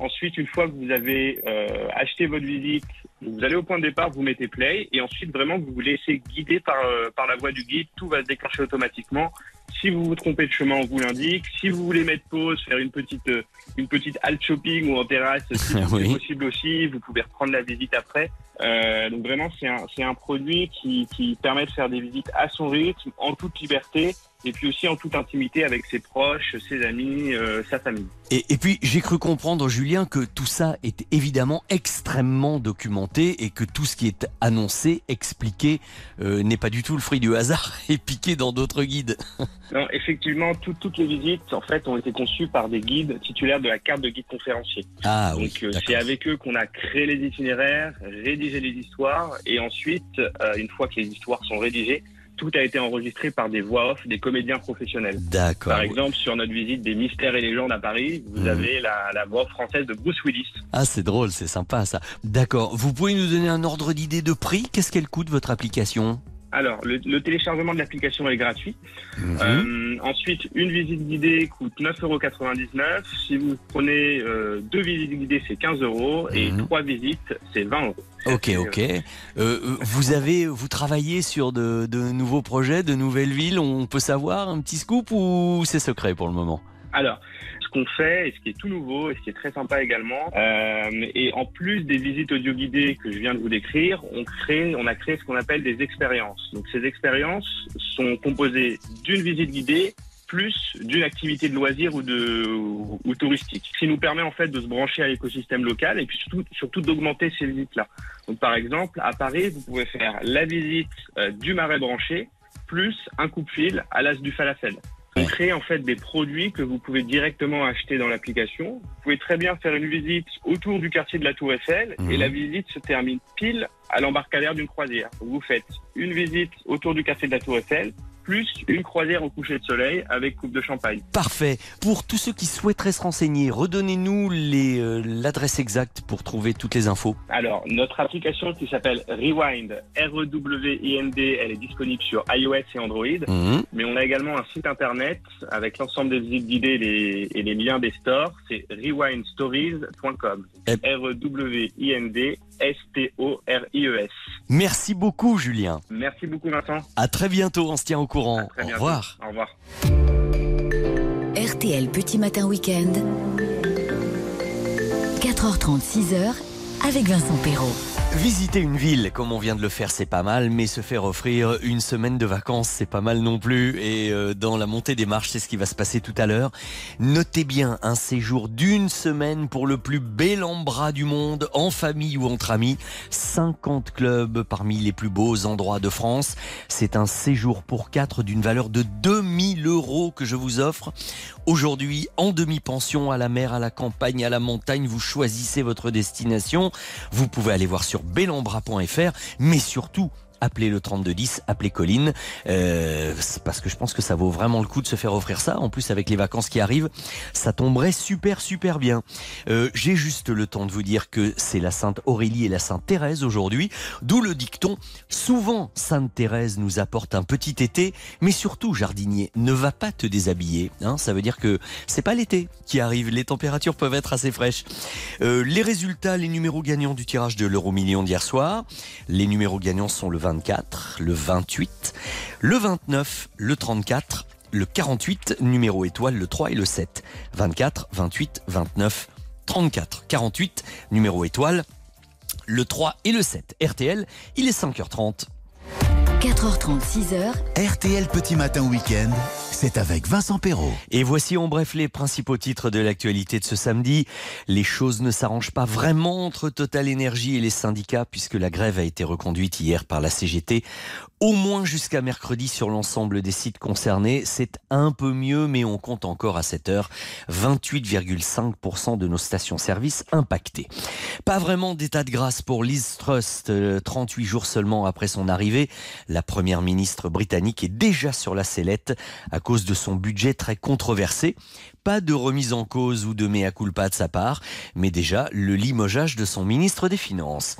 Ensuite, une fois que vous avez euh, acheté votre visite, vous allez au point de départ, vous mettez play, et ensuite vraiment vous vous laissez guider par, euh, par la voix du guide, tout va se déclencher automatiquement. Si vous vous trompez de chemin, on vous l'indique. Si vous voulez mettre pause, faire une petite euh, une petite halte shopping ou en terrasse, si Oui. c'est possible aussi, vous pouvez reprendre la visite après. Donc vraiment, c'est un c'est un produit qui qui permet de faire des visites à son rythme, en toute liberté, et puis aussi en toute intimité avec ses proches, ses amis, euh, sa famille. Et, et puis j'ai cru comprendre, Julien, que tout ça est évidemment extrêmement documenté et que tout ce qui est annoncé, expliqué, euh, n'est pas du tout le fruit du hasard et piqué dans d'autres guides. Non, effectivement, tout- toutes les visites en fait ont été conçues par des guides titulaires de la carte de guide conférencier. Ah oui, Donc euh, c'est avec eux qu'on a créé les itinéraires, rédigé les histoires, et ensuite, euh, une fois que les histoires sont rédigées, tout a été enregistré par des voix off des comédiens professionnels. D'accord. Par exemple, sur notre visite des mystères et légendes à Paris, vous Mhm. avez la, la voix off française de Bruce Willis. Ah, c'est drôle, c'est sympa ça. D'accord. Vous pouvez nous donner un ordre d'idée de prix? Qu'est-ce qu'elle coûte votre application? Alors, le, le téléchargement de l'application est gratuit. Mhm. Euh, ensuite, une visite guidée coûte 9,99€. Si vous prenez euh, deux visites guidées, c'est 15 euros. Et Mhm. trois visites, c'est 20 euros. Ok, ok. Euh, euh, vous avez, vous travaillez sur de, de nouveaux projets, de nouvelles villes? On peut savoir un petit scoop ou c'est secret pour le moment? Alors, qu'on fait, et ce qui est tout nouveau, et ce qui est très sympa également, euh, et en plus des visites audio guidées que je viens de vous décrire, on crée, on a créé ce qu'on appelle des expériences. Donc, ces expériences sont composées d'une visite guidée plus d'une activité de loisir ou de ou, ou touristique, ce qui nous permet en fait de se brancher à l'écosystème local et puis surtout, surtout d'augmenter ces visites-là. Donc, par exemple, à Paris, vous pouvez faire la visite euh, du marais branché plus un coup de fil à l'as du falafel. On crée en fait des produits que vous pouvez directement acheter dans l'application. Vous pouvez très bien faire une visite autour du quartier de la Tour Eiffel et la visite se termine pile à l'embarcadère d'une croisière. Vous faites une visite autour du quartier de la Tour Eiffel plus une croisière au coucher de soleil avec coupe de champagne. Parfait. Pour tous ceux qui souhaiteraient se renseigner, redonnez-nous euh, l'adresse exacte pour trouver toutes les infos. Alors, notre application qui s'appelle Rewind, R-E-W-I-N-D, elle est disponible sur iOS et Android. Mhm. Mais on a également un site internet avec l'ensemble des visites guidées et les, et les liens des stores. C'est rewindstories.com. R-E-W-I-N-D-S-T-O-R-I-E-S. Merci beaucoup, Julien. Merci beaucoup, Vincent. À très bientôt. On se tient au courant. Très Au bientôt. revoir. Au revoir. RTL Petit Matin Week-end. 4h30, 6h avec Vincent Perrault. Visiter une ville, comme on vient de le faire, c'est pas mal, mais se faire offrir une semaine de vacances, c'est pas mal non plus. Et euh, dans la montée des marches, c'est ce qui va se passer tout à l'heure. Notez bien un séjour d'une semaine pour le plus bel embras du monde, en famille ou entre amis. 50 clubs parmi les plus beaux endroits de France. C'est un séjour pour quatre d'une valeur de 2000 euros que je vous offre. Aujourd'hui, en demi-pension, à la mer, à la campagne, à la montagne, vous choisissez votre destination. Vous pouvez aller voir sur belambra.fr, mais surtout, appelez le 3210, appelez Colline, euh, parce que je pense que ça vaut vraiment le coup de se faire offrir ça. En plus, avec les vacances qui arrivent, ça tomberait super, super bien. Euh, J'ai juste le temps de vous dire que c'est la Sainte Aurélie et la Sainte Thérèse aujourd'hui, d'où le dicton souvent Sainte Thérèse nous apporte un petit été, mais surtout jardinier, ne va pas te déshabiller. Hein, ça veut dire que c'est pas l'été qui arrive, les températures peuvent être assez fraîches. Euh, les résultats, les numéros gagnants du tirage de l'euro million d'hier soir. Les numéros gagnants sont le 24, le 28, le 29, le 34, le 48, numéro étoile le 3 et le 7. 24, 28, 29, 34, 48, numéro étoile le 3 et le 7. RTL, il est 5h30. 4h30, 6h, RTL Petit Matin Week-end, c'est avec Vincent Perrault. Et voici en bref les principaux titres de l'actualité de ce samedi. Les choses ne s'arrangent pas vraiment entre Total Énergie et les syndicats puisque la grève a été reconduite hier par la CGT. Au moins jusqu'à mercredi sur l'ensemble des sites concernés. C'est un peu mieux, mais on compte encore à cette heure 28,5% de nos stations-service impactées. Pas vraiment d'état de grâce pour Liz Truss, euh, 38 jours seulement après son arrivée. La première ministre britannique est déjà sur la sellette à cause de son budget très controversé. Pas de remise en cause ou de mea culpa de sa part, mais déjà le limogeage de son ministre des Finances.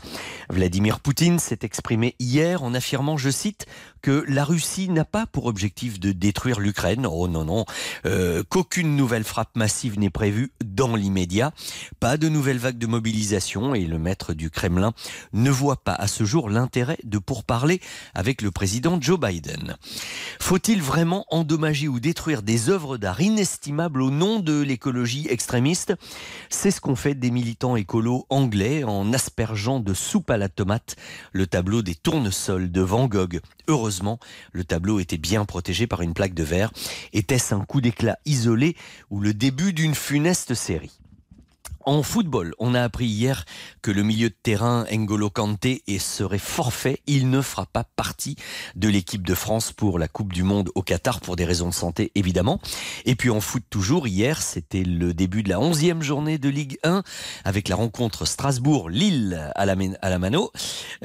Vladimir Poutine s'est exprimé hier en affirmant, je cite, que la Russie n'a pas pour objectif de détruire l'Ukraine. Oh non, non. Euh, Qu'aucune nouvelle frappe massive n'est prévue dans l'immédiat. Pas de nouvelle vague de mobilisation et le maître du Kremlin ne voit pas à ce jour l'intérêt de pourparler avec le président Joe Biden. Faut-il vraiment endommager ou détruire des œuvres d'art inestimables au nom de l'écologie extrémiste C'est ce qu'ont fait des militants écolos anglais en aspergeant de soupe à la tomate le tableau des tournesols de Van Gogh. Heureusement, le tableau était bien protégé par une plaque de verre. Était-ce un coup d'éclat isolé ou le début d'une funeste série? En football, on a appris hier que le milieu de terrain N'Golo Kanté serait forfait. Il ne fera pas partie de l'équipe de France pour la Coupe du Monde au Qatar pour des raisons de santé évidemment. Et puis en foot toujours, hier c'était le début de la 11e journée de Ligue 1 avec la rencontre Strasbourg-Lille à la, à Mano.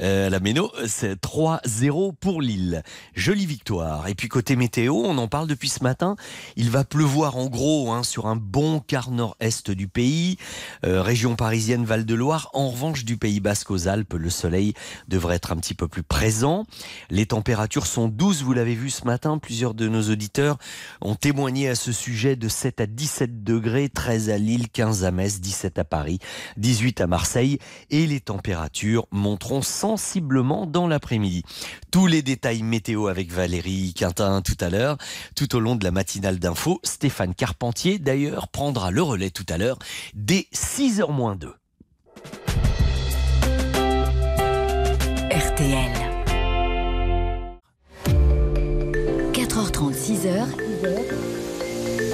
Euh, à la Méno, c'est 3-0 pour Lille. Jolie victoire. Et puis côté météo, on en parle depuis ce matin. Il va pleuvoir en gros hein, sur un bon quart nord-est du pays. Euh, région parisienne Val-de-Loire. En revanche, du Pays Basque aux Alpes, le soleil devrait être un petit peu plus présent. Les températures sont douces, vous l'avez vu ce matin. Plusieurs de nos auditeurs ont témoigné à ce sujet de 7 à 17 degrés, 13 à Lille, 15 à Metz, 17 à Paris, 18 à Marseille. Et les températures monteront sensiblement dans l'après-midi. Tous les détails météo avec Valérie Quintin tout à l'heure, tout au long de la matinale d'info. Stéphane Carpentier, d'ailleurs, prendra le relais tout à l'heure 6h moins 2. RTL. 4h30, 6h,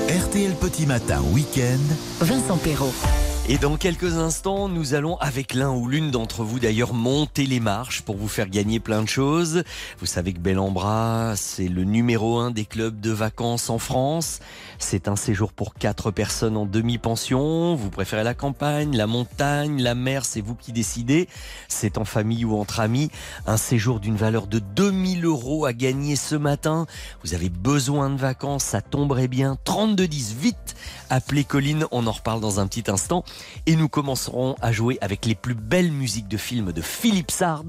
RTL Petit Matin Week-end, Vincent Perrault. Et dans quelques instants, nous allons avec l'un ou l'une d'entre vous d'ailleurs monter les marches pour vous faire gagner plein de choses. Vous savez que Bellambra, c'est le numéro un des clubs de vacances en France. C'est un séjour pour quatre personnes en demi-pension. Vous préférez la campagne, la montagne, la mer, c'est vous qui décidez. C'est en famille ou entre amis. Un séjour d'une valeur de 2000 euros à gagner ce matin. Vous avez besoin de vacances, ça tomberait bien. 3210, vite Appelez Colline, on en reparle dans un petit instant. Et nous commencerons à jouer avec les plus belles musiques de films de Philippe Sard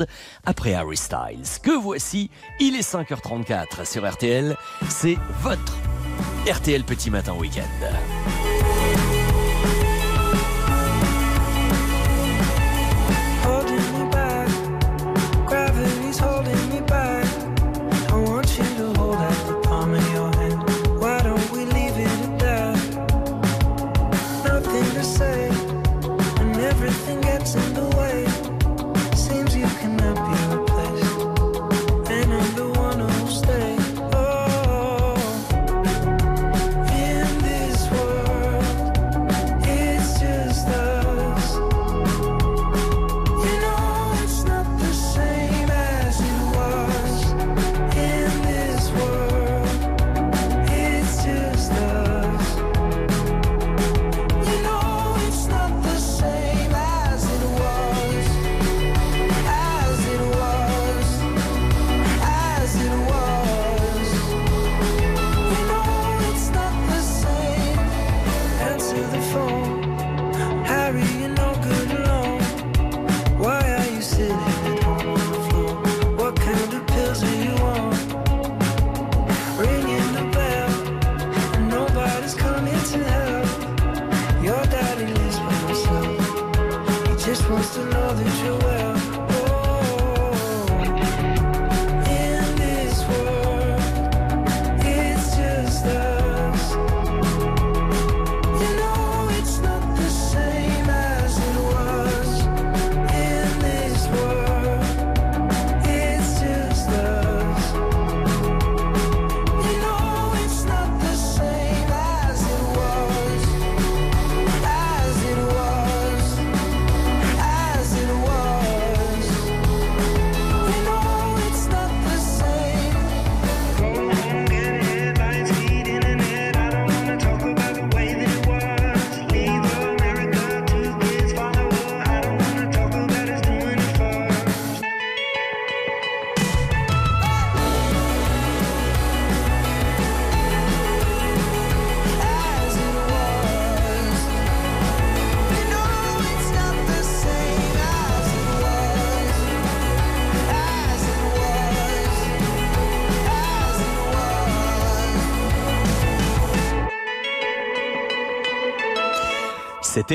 après Harry Styles. Que voici, il est 5h34 sur RTL. C'est votre RTL Petit Matin Week-end.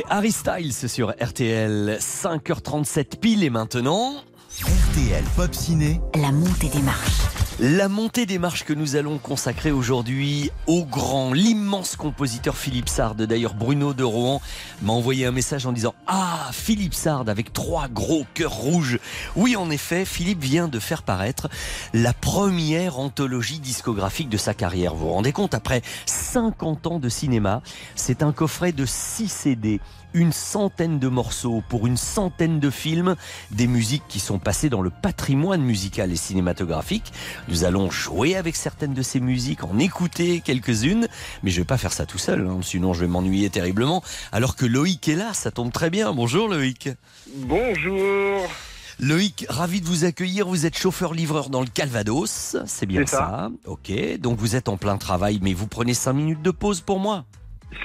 Harry Styles sur RTL, 5h37 pile et maintenant... RTL Pop Ciné, La montée des marches. La montée des marches que nous allons consacrer aujourd'hui au grand, l'immense compositeur Philippe Sard. D'ailleurs, Bruno de Rohan m'a envoyé un message en disant Ah, Philippe Sard avec trois gros cœurs rouges. Oui, en effet, Philippe vient de faire paraître la première anthologie discographique de sa carrière. Vous vous rendez compte, après 50 ans de cinéma, c'est un coffret de 6 CD une centaine de morceaux pour une centaine de films, des musiques qui sont passées dans le patrimoine musical et cinématographique. Nous allons jouer avec certaines de ces musiques, en écouter quelques-unes, mais je vais pas faire ça tout seul, hein, sinon je vais m'ennuyer terriblement. Alors que Loïc est là, ça tombe très bien. Bonjour Loïc. Bonjour. Loïc, ravi de vous accueillir. Vous êtes chauffeur-livreur dans le Calvados, c'est bien ça. ça. Ok, donc vous êtes en plein travail, mais vous prenez 5 minutes de pause pour moi?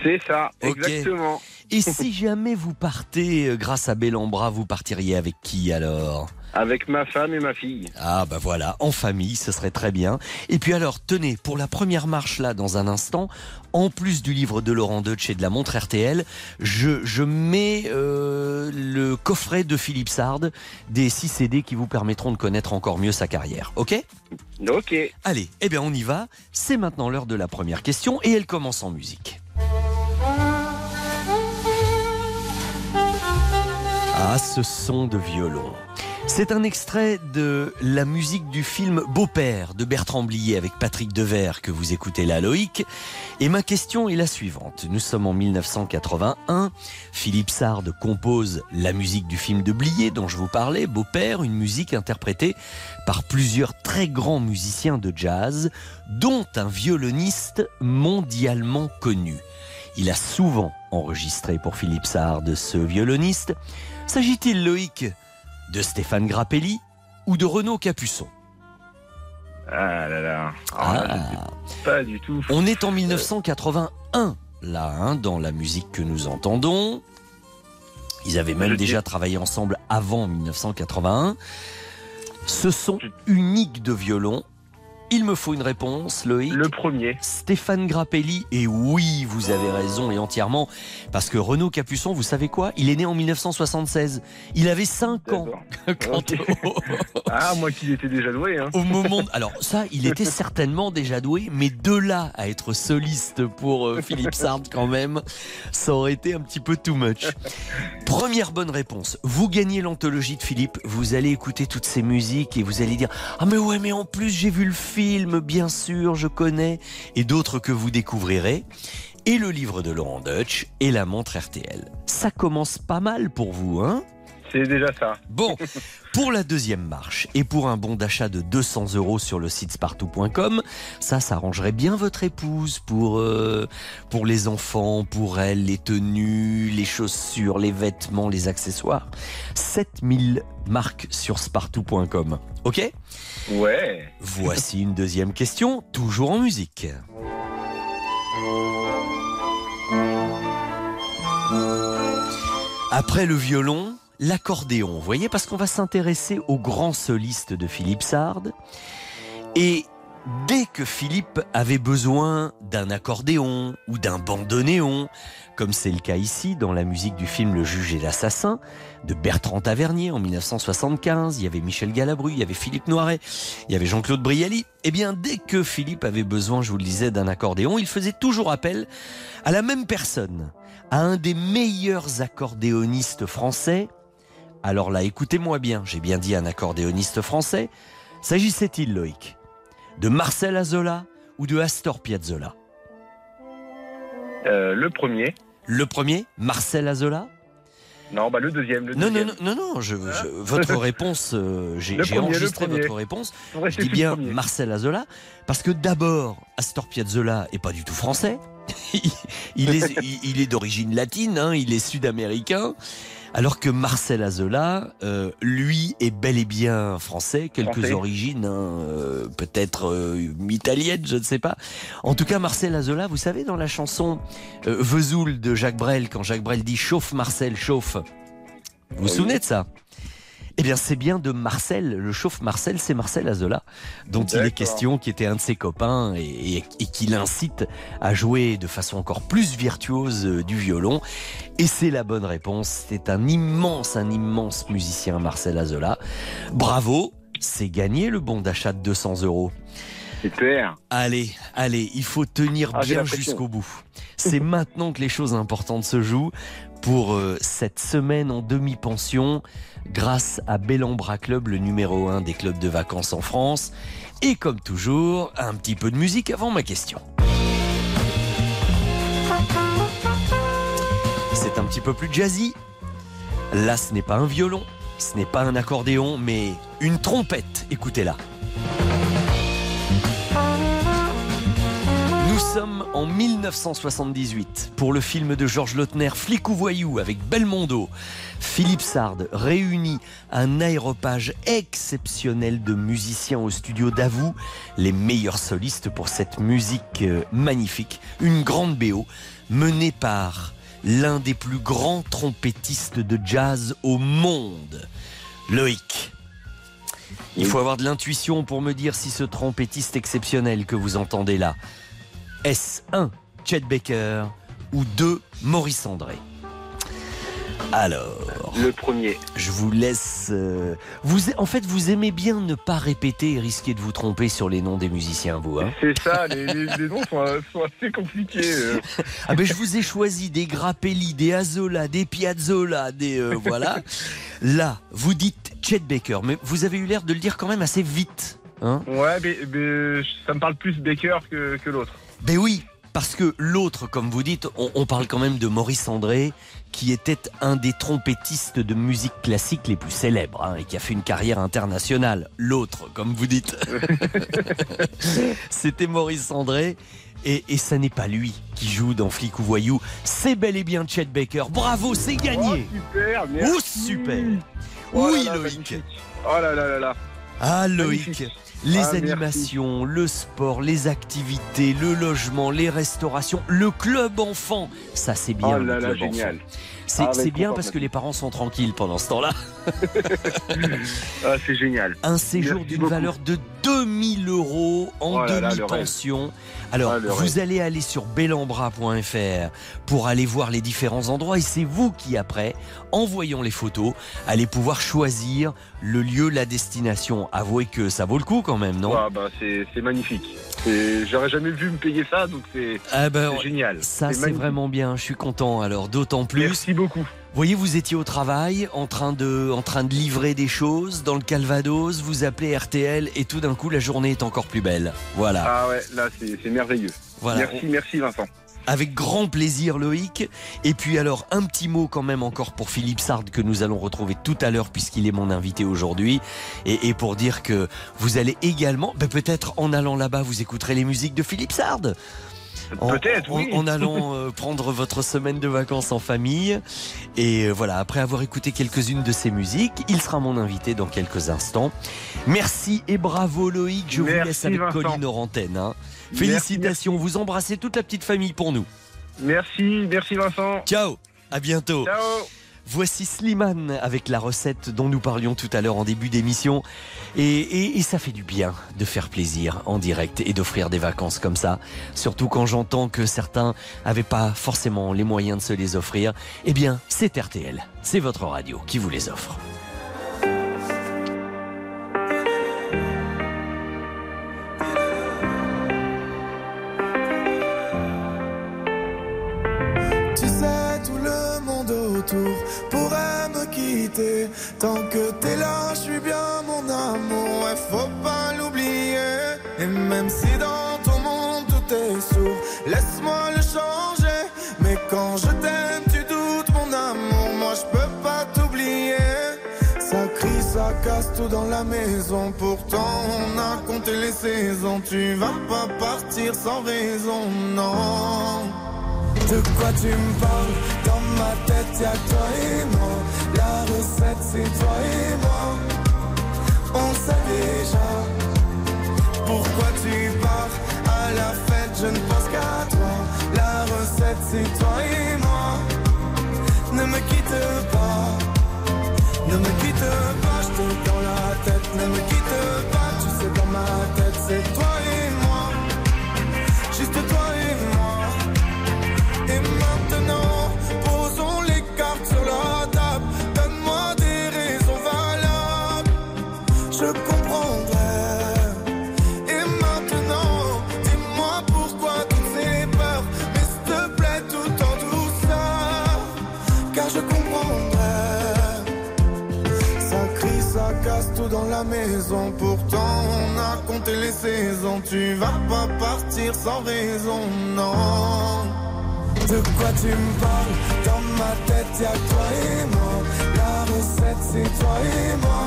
C'est ça, exactement. Et si jamais vous partez euh, grâce à Bellambra, vous partiriez avec qui alors? Avec ma femme et ma fille. Ah bah voilà, en famille, ce serait très bien. Et puis alors, tenez, pour la première marche là, dans un instant, en plus du livre de Laurent Deutsch et de la montre RTL, je, je mets euh, le coffret de Philippe Sard, des 6 CD qui vous permettront de connaître encore mieux sa carrière. Ok? Ok. Allez, eh bien on y va. C'est maintenant l'heure de la première question et elle commence en musique. Ah, ce son de violon. C'est un extrait de la musique du film Beau-père de Bertrand Blier avec Patrick Devers que vous écoutez là, Loïc. Et ma question est la suivante. Nous sommes en 1981. Philippe Sard compose la musique du film de Blier dont je vous parlais, Beau-père, une musique interprétée par plusieurs très grands musiciens de jazz, dont un violoniste mondialement connu. Il a souvent enregistré pour Philippe Sard ce violoniste. S'agit-il, Loïc, de Stéphane Grappelli ou de Renaud Capuçon Ah là là. Ah. je sais pas du tout. On est en 1981, là, hein, dans la musique que nous entendons. Ils avaient même déjà travaillé ensemble avant 1981. Ce son unique de violon. Il me faut une réponse, Loïc. Le premier. Stéphane Grappelli, et oui, vous avez raison et entièrement, parce que Renaud Capuçon, vous savez quoi? Il est né en 1976. Il avait 5 ans. Quand Ah, moi qui étais déjà doué. Hein. au moment. Alors, ça, il était certainement déjà doué, mais de là à être soliste pour euh, Philippe Sard, quand même, ça aurait été un petit peu too much. Première bonne réponse. Vous gagnez l'anthologie de Philippe, vous allez écouter toutes ces musiques et vous allez dire Ah, mais ouais, mais en plus, j'ai vu le film, bien sûr, je connais, et d'autres que vous découvrirez. Et le livre de Laurent Deutsch et la montre RTL. Ça commence pas mal pour vous, hein? C'est déjà ça. Bon, pour la deuxième marche et pour un bon d'achat de 200 euros sur le site spartou.com, ça, ça arrangerait bien votre épouse pour, euh, pour les enfants, pour elle, les tenues, les chaussures, les vêtements, les accessoires. 7000 marques sur spartou.com. Ok? Ouais. Voici une deuxième question, toujours en musique. Après le violon, l'accordéon, vous voyez, parce qu'on va s'intéresser au grand soliste de Philippe Sard. Et dès que Philippe avait besoin d'un accordéon ou d'un bandoneon, comme c'est le cas ici dans la musique du film Le juge et l'assassin de Bertrand Tavernier en 1975, il y avait Michel Galabru, il y avait Philippe Noiret, il y avait Jean-Claude Brialy. Eh bien, dès que Philippe avait besoin, je vous le disais, d'un accordéon, il faisait toujours appel à la même personne, à un des meilleurs accordéonistes français. Alors là, écoutez-moi bien, j'ai bien dit un accordéoniste français. S'agissait-il, Loïc, de Marcel Azola ou de Astor Piazzolla Euh, le premier. Le premier, Marcel Azola Non, bah le deuxième. Le Non, non, deuxième. non, non, non, je, je- votre réponse, euh, j'ai enregistré votre réponse. On Je dis bien. Marcel Azola, parce que d'abord, Astor Piazzolla est pas du tout français. il est, il- il est d'origine latine, hein, il est sud-américain. Alors que Marcel Azola, euh, lui, est bel et bien français, quelques Français. origines, hein, euh, peut-être euh, italiennes, je ne sais pas. En tout cas, Marcel Azola, vous savez, dans la chanson euh, Vesoul de Jacques Brel, quand Jacques Brel dit chauffe Marcel, chauffe. Vous vous souvenez de ça? Eh bien, c'est bien de Marcel, le chauffe Marcel, c'est Marcel Azola, dont il est question, qui était un de ses copains et, et- et qui l'incite à jouer de façon encore plus virtuose euh, du violon. Et c'est la bonne réponse. C'est un immense, un immense musicien, Marcel Azola. Bravo, c'est gagné le bon d'achat de 200 euros. Super. Allez, allez, il faut tenir Ah, bien jusqu'au bout. C'est maintenant que les choses importantes se jouent pour euh, cette semaine en demi-pension grâce à Bellambra Club, le numéro 1 des clubs de vacances en France. Et comme toujours, un petit peu de musique avant ma question. C'est un petit peu plus jazzy. Là, ce n'est pas un violon, ce n'est pas un accordéon, mais une trompette. Écoutez-la. En 1978 pour le film de Georges Lautner Flic ou voyou avec Belmondo. Philippe Sard réunit un aéropage exceptionnel de musiciens au studio d'Avou, les meilleurs solistes pour cette musique euh, magnifique, une grande BO menée par l'un des plus grands trompettistes de jazz au monde, Loïc. Il faut avoir de l'intuition pour me dire si ce trompettiste exceptionnel que vous entendez là, est-ce 1. Chet Baker ou 2. Maurice André Alors. Le premier. Je vous laisse. euh, vous, en fait, vous aimez bien ne pas répéter et risquer de vous tromper sur les noms des musiciens, vous. Hein C'est ça, les, les, les noms sont, sont assez compliqués. euh. ah ben, je vous ai choisi des Grappelli, des Azola, des Piazzolla, des. euh, voilà. Là, vous dites Chet Baker, mais vous avez eu l'air de le dire quand même assez vite. Hein Ouais, mais, mais ça me parle plus Baker que, que l'autre. Ben oui, parce que l'autre, comme vous dites, on, on parle quand même de Maurice André, qui était un des trompettistes de musique classique les plus célèbres hein, et qui a fait une carrière internationale. L'autre, comme vous dites, c'était Maurice André. Et, et ça n'est pas lui qui joue dans Flic ou Voyou, c'est bel et bien Chet Baker. Bravo, c'est gagné. Super, merci. Oh, super. Oh là oui, là, Loïc. magnifique. Oh là là là là. Ah Loïc, Magnifique. Les Ah, merci. animations, le sport, les activités, le logement, les restaurations, le club enfant, ça c'est bien. Oh là là, génial. C'est Ah, c'est bien parce que les parents sont tranquilles pendant ce temps-là. Ah, c'est génial. Un séjour Merci d'une beaucoup. valeur de 2000 euros en Oh là là, le demi-pension. Alors, Ah, vous allez aller sur belambra.fr pour aller voir les différents endroits et c'est vous qui, après, en voyant les photos, allez pouvoir choisir le lieu, la destination. Avouez que ça vaut le coup quand même, non? Ah, bah, c'est magnifique. J'aurais jamais vu me payer ça, donc c'est Ah c'est génial. Ça, c'est vraiment bien. Je suis content. Alors, d'autant plus. Merci beaucoup. Vous voyez, vous étiez au travail, en train de, en train de livrer des choses dans le Calvados. Vous appelez RTL et tout d'un coup, la journée est encore plus belle. Voilà. Ah ouais, là, c'est c'est merveilleux. Voilà. Merci, merci Vincent. Avec grand plaisir, Loïc. Et puis alors, un petit mot quand même encore pour Philippe Sard que nous allons retrouver tout à l'heure puisqu'il est mon invité aujourd'hui. Et, et pour dire que vous allez également, ben, peut-être en allant là-bas, vous écouterez les musiques de Philippe Sard. En- Peut-être, en, oui. en allant euh, prendre votre semaine de vacances en famille. Et euh, voilà, après avoir écouté quelques-unes de ses musiques, il sera mon invité dans quelques instants. Merci et bravo Loïc. Je vous laisse avec Vincent. Colline hein. Merci, Félicitations, vous embrassez toute la petite famille pour nous. Merci, merci Vincent. Ciao, à bientôt. Ciao. Voici Slimane avec la recette dont nous parlions tout à l'heure en début d'émission. Et, et- et ça fait du bien de faire plaisir en direct et d'offrir des vacances comme ça. Surtout quand j'entends que certains n'avaient pas forcément les moyens de se les offrir. Eh bien, c'est RTL, c'est votre radio qui vous les offre. Tant que t'es là, je suis bien mon amour, ouais, faut pas l'oublier. Et même si dans ton monde tout est sourd, laisse-moi le changer. Mais quand je t'aime, tu doutes mon amour, moi je peux pas t'oublier. Ça crie, ça casse tout dans la maison. Pourtant, on a compté les saisons. Tu vas pas partir sans raison, non. De quoi tu me parles? Dans ma tête y'a toi et moi. La recette c'est toi et moi. On sait déjà Pourquoi tu pars. À la fête je ne pense qu'à toi. La recette c'est toi et moi. Ne me quitte pas. Ne me quitte pas, je comprendrais. Dans la maison. Pourtant, on a compté les saisons. Tu vas pas partir sans raison, non. De quoi tu me parles? Dans ma tête, y'a toi et moi. La recette, c'est toi et moi.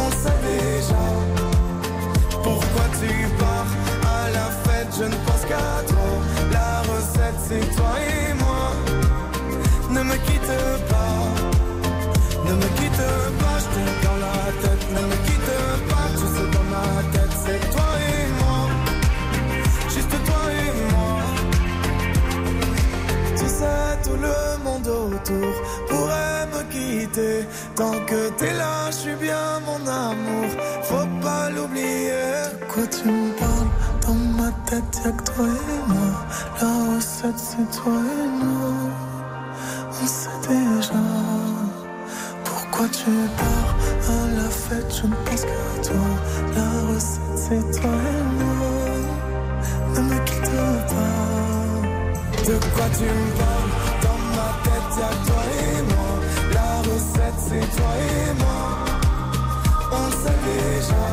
On sait déjà. Pourquoi tu pars à la fête Je ne pense qu'à toi. La recette, c'est toi et moi. Ne me quitte pas. Ne me quitte pas, tout le monde autour pourrait me quitter. Tant que t'es là, je suis bien mon amour. Faut pas l'oublier. De quoi tu me parles? Dans ma tête, y'a que toi et moi. La recette, c'est toi et moi. On sait déjà. Pourquoi tu pars à la fête Je ne pense qu'à toi. La recette, c'est toi et moi. Ne me quitte pas. De quoi tu me parles? Toi et moi. La recette, c'est toi et moi. On sait déjà.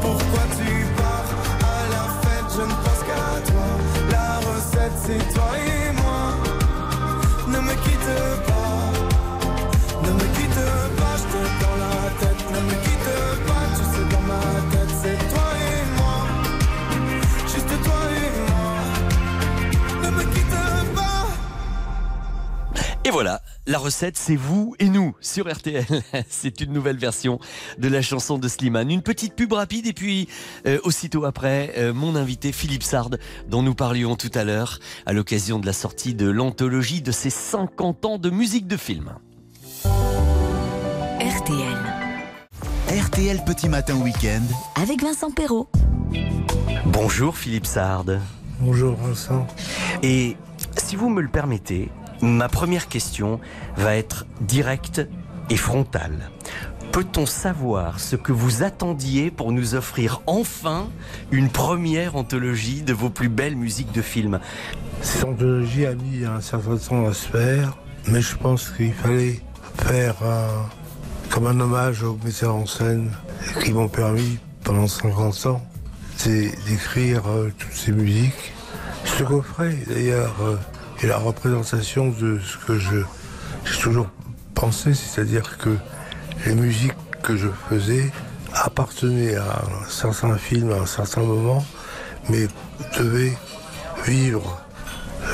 Pourquoi tu pars à la fête Je ne pense qu'à toi. La recette, c'est toi et moi. Et voilà, la recette, c'est vous et nous sur RTL. C'est une nouvelle version de la chanson de Slimane. Une petite pub rapide et puis euh, aussitôt après, euh, mon invité Philippe Sard, dont nous parlions tout à l'heure à l'occasion de la sortie de l'anthologie de ses 50 ans de musique de film. RTL. RTL Petit Matin Week-end. Avec Vincent Perrault. Bonjour Philippe Sard. Bonjour Vincent. Et si vous me le permettez, ma première question va être directe et frontale. Peut-on savoir ce que vous attendiez pour nous offrir enfin une première anthologie de vos plus belles musiques de film Cette anthologie a mis un certain temps à se faire, mais je pense qu'il fallait faire comme un hommage aux metteurs en scène qui m'ont permis pendant 50 ans d'écrire euh, toutes ces musiques. Ce coffret, d'ailleurs, est la représentation de ce que je j'ai toujours pensé, c'est-à-dire que les musiques que je faisais appartenaient à un certain film à un certain moment, mais devaient vivre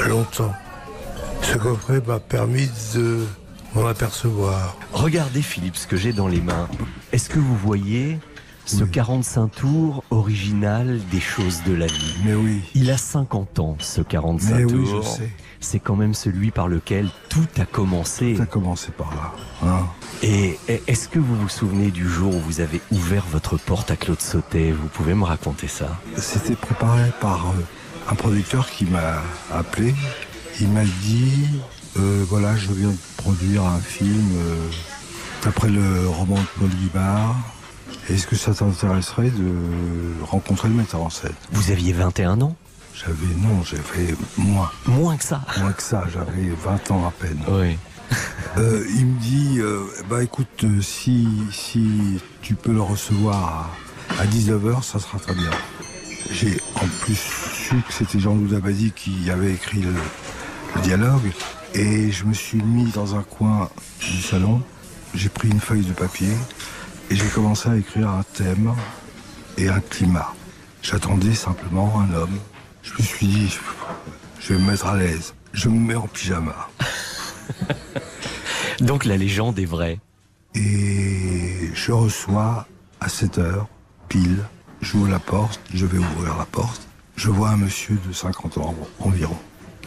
longtemps. Ce coffret m'a permis de m'en apercevoir. Regardez Philippe ce que j'ai dans les mains. Est-ce que vous voyez ce 45 tours original des choses de la vie? Mais oui. Il a 50 ans ce 45 Mais oui, tours. je sais. C'est quand même celui par lequel tout a commencé. Tout a commencé par là. hein. Et est-ce que vous vous souvenez du jour où vous avez ouvert votre porte à Claude Sautet? Vous pouvez me raconter ça? C'était préparé par euh, un producteur qui m'a appelé. Il m'a dit euh, voilà, je viens de produire un film euh, d'après le roman de Paul Guibard. Est-ce que ça t'intéresserait de rencontrer le metteur en scène? Vous aviez 21 ans? J'avais, non, j'avais moins. Moins que ça Moins que ça, j'avais 20 ans à peine. Oui. Euh, il me dit, euh, bah écoute, euh, si, si tu peux le recevoir à, à 19h, ça sera très bien. J'ai en plus su que c'était Jean-Loup Dabadi qui avait écrit le, le dialogue. Et je me suis mis dans un coin du salon, j'ai pris une feuille de papier et j'ai commencé à écrire un thème et un climat. J'attendais simplement un homme. Je me suis dit, je vais me mettre à l'aise. Je me mets en pyjama. Donc la légende est vraie. Et je reçois à 7 heures, pile, j'ouvre la porte, je vais ouvrir la porte. Je vois un monsieur de 50 ans environ,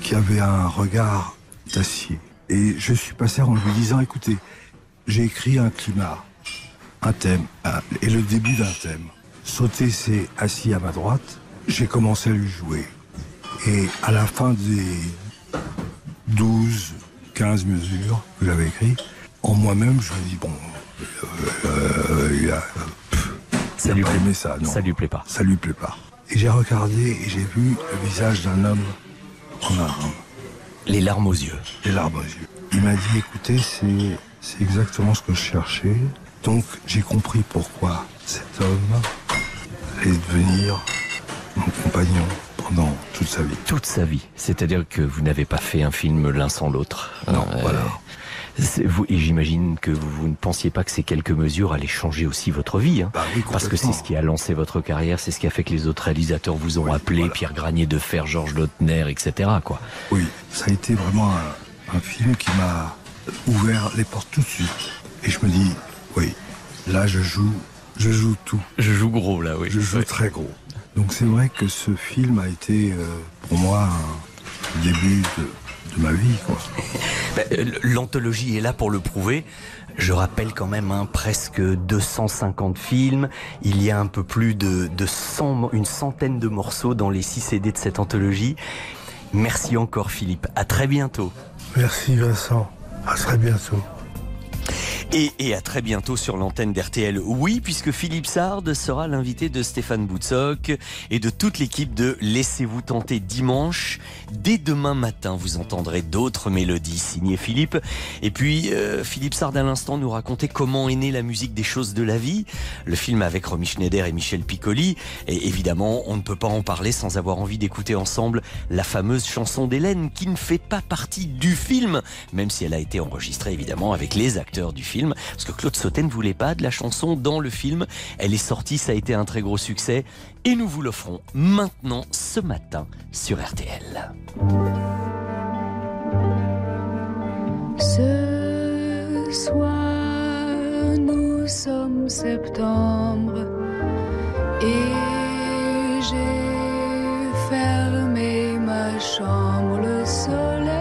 qui avait un regard d'acier. Et je suis passé en lui disant, écoutez, j'ai écrit un climat, un thème, et le début d'un thème. Sauter s'est assis à ma droite, j'ai commencé à lui jouer. Et à la fin des 12, 15 mesures que j'avais écrites, en moi-même, je me dis, bon, euh, il a, pff, il a pas aimé ça, non. Ça lui plaît pas. Ça lui plaît pas. Et j'ai regardé et j'ai vu le visage d'un homme en larmes. Les larmes aux yeux. Les larmes aux yeux. Il m'a dit, écoutez, c'est exactement ce que je cherchais. Donc j'ai compris pourquoi cet homme allait devenir mon compagnon pendant toute sa vie. Toute sa vie. C'est-à-dire que vous n'avez pas fait un film l'un sans l'autre. Non, Euh, voilà. c'est- Vous, et j'imagine que vous, vous ne pensiez pas que ces quelques mesures allaient changer aussi votre vie. hein. Bah oui, parce que c'est ce qui a lancé votre carrière, c'est ce qui a fait que les autres réalisateurs vous ont appelé, Pierre Granier de Fer, Georges Lautner, etc. Quoi. Oui, ça a été vraiment un, un film qui m'a ouvert les portes tout de suite. Et je me dis, oui, là je joue, je joue tout. Je joue gros là, oui. Je joue très gros. Donc c'est vrai que ce film a été euh, pour moi un début de, de ma vie. Quoi. Ben, euh, L'anthologie est là pour le prouver. Je rappelle quand même hein, presque 250 films. Il y a un peu plus de, de 100 mo- une centaine de morceaux dans les 6 CD de cette anthologie. Merci encore Philippe. À très bientôt. Merci Vincent. À très bientôt. Et, et à très bientôt sur l'antenne d'RTL. Oui, puisque Philippe Sard sera l'invité de Stéphane Boutsock et de toute l'équipe de Laissez-vous tenter dimanche. Dès demain matin, vous entendrez d'autres mélodies signées Philippe. Et puis, euh, Philippe Sard à l'instant nous racontait comment est née la musique des choses de la vie. Le film avec Romy Schneider et Michel Piccoli. Et évidemment, on ne peut pas en parler sans avoir envie d'écouter ensemble la fameuse chanson d'Hélène qui ne fait pas partie du film, même si elle a été enregistrée évidemment avec les acteurs du film. Parce que Claude Sautet ne voulait pas de la chanson dans le film. Elle est sortie, ça a été un très gros succès. Et nous vous l'offrons maintenant, ce matin, sur RTL. Ce soir, nous sommes septembre et j'ai fermé ma chambre. Le soleil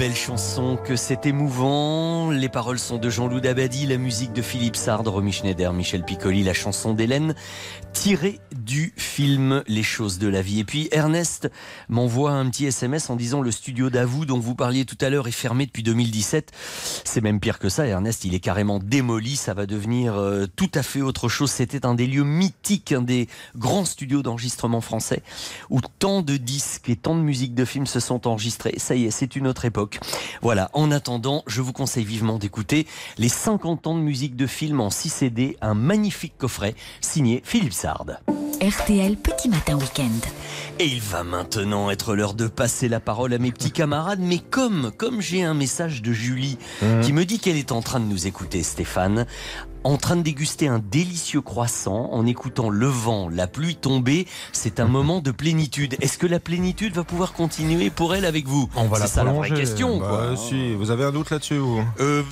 belle chanson que c'est émouvant. Les paroles sont de Jean-Loup Dabadi, la musique de Philippe Sard, Romy Schneider, Michel Piccoli, la chanson d'Hélène, tirée du film Les choses de la vie. Et puis Ernest m'envoie un petit SMS en disant le studio d'Avou dont vous parliez tout à l'heure est fermé depuis 2017. C'est même pire que ça, Ernest, il est carrément démoli, ça va devenir euh, tout à fait autre chose. C'était un des lieux mythiques, un des grands studios d'enregistrement français où tant de disques et tant de musiques de films se sont enregistrés. Ça y est, c'est une autre époque. Voilà, en attendant, je vous conseille vivement d'écouter les 50 ans de musique de film en 6 CD, un magnifique coffret signé Philippe Sard. RTL Petit Matin Week-end. Et il va maintenant être l'heure de passer la parole à mes petits camarades. Mais comme, comme j'ai un message de Julie qui me dit qu'elle est en train de nous écouter, Stéphane, en train de déguster un délicieux croissant, en écoutant le vent, la pluie tomber, c'est un moment de plénitude. Est-ce que la plénitude va pouvoir continuer pour elle avec vous? On va la C'est ça la vraie question. Bah, quoi. si, vous avez un doute là-dessus vous Euh,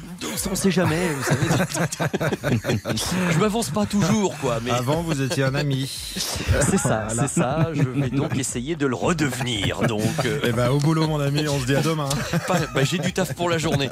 on sait jamais, vous savez. je m'avance pas toujours, quoi. Mais... Avant, vous étiez un ami. C'est ça, Voilà. c'est ça. Je vais donc essayer de le redevenir. Donc, euh, Eh ben, au boulot, mon ami, on se dit à demain. bah, j'ai du taf pour la journée.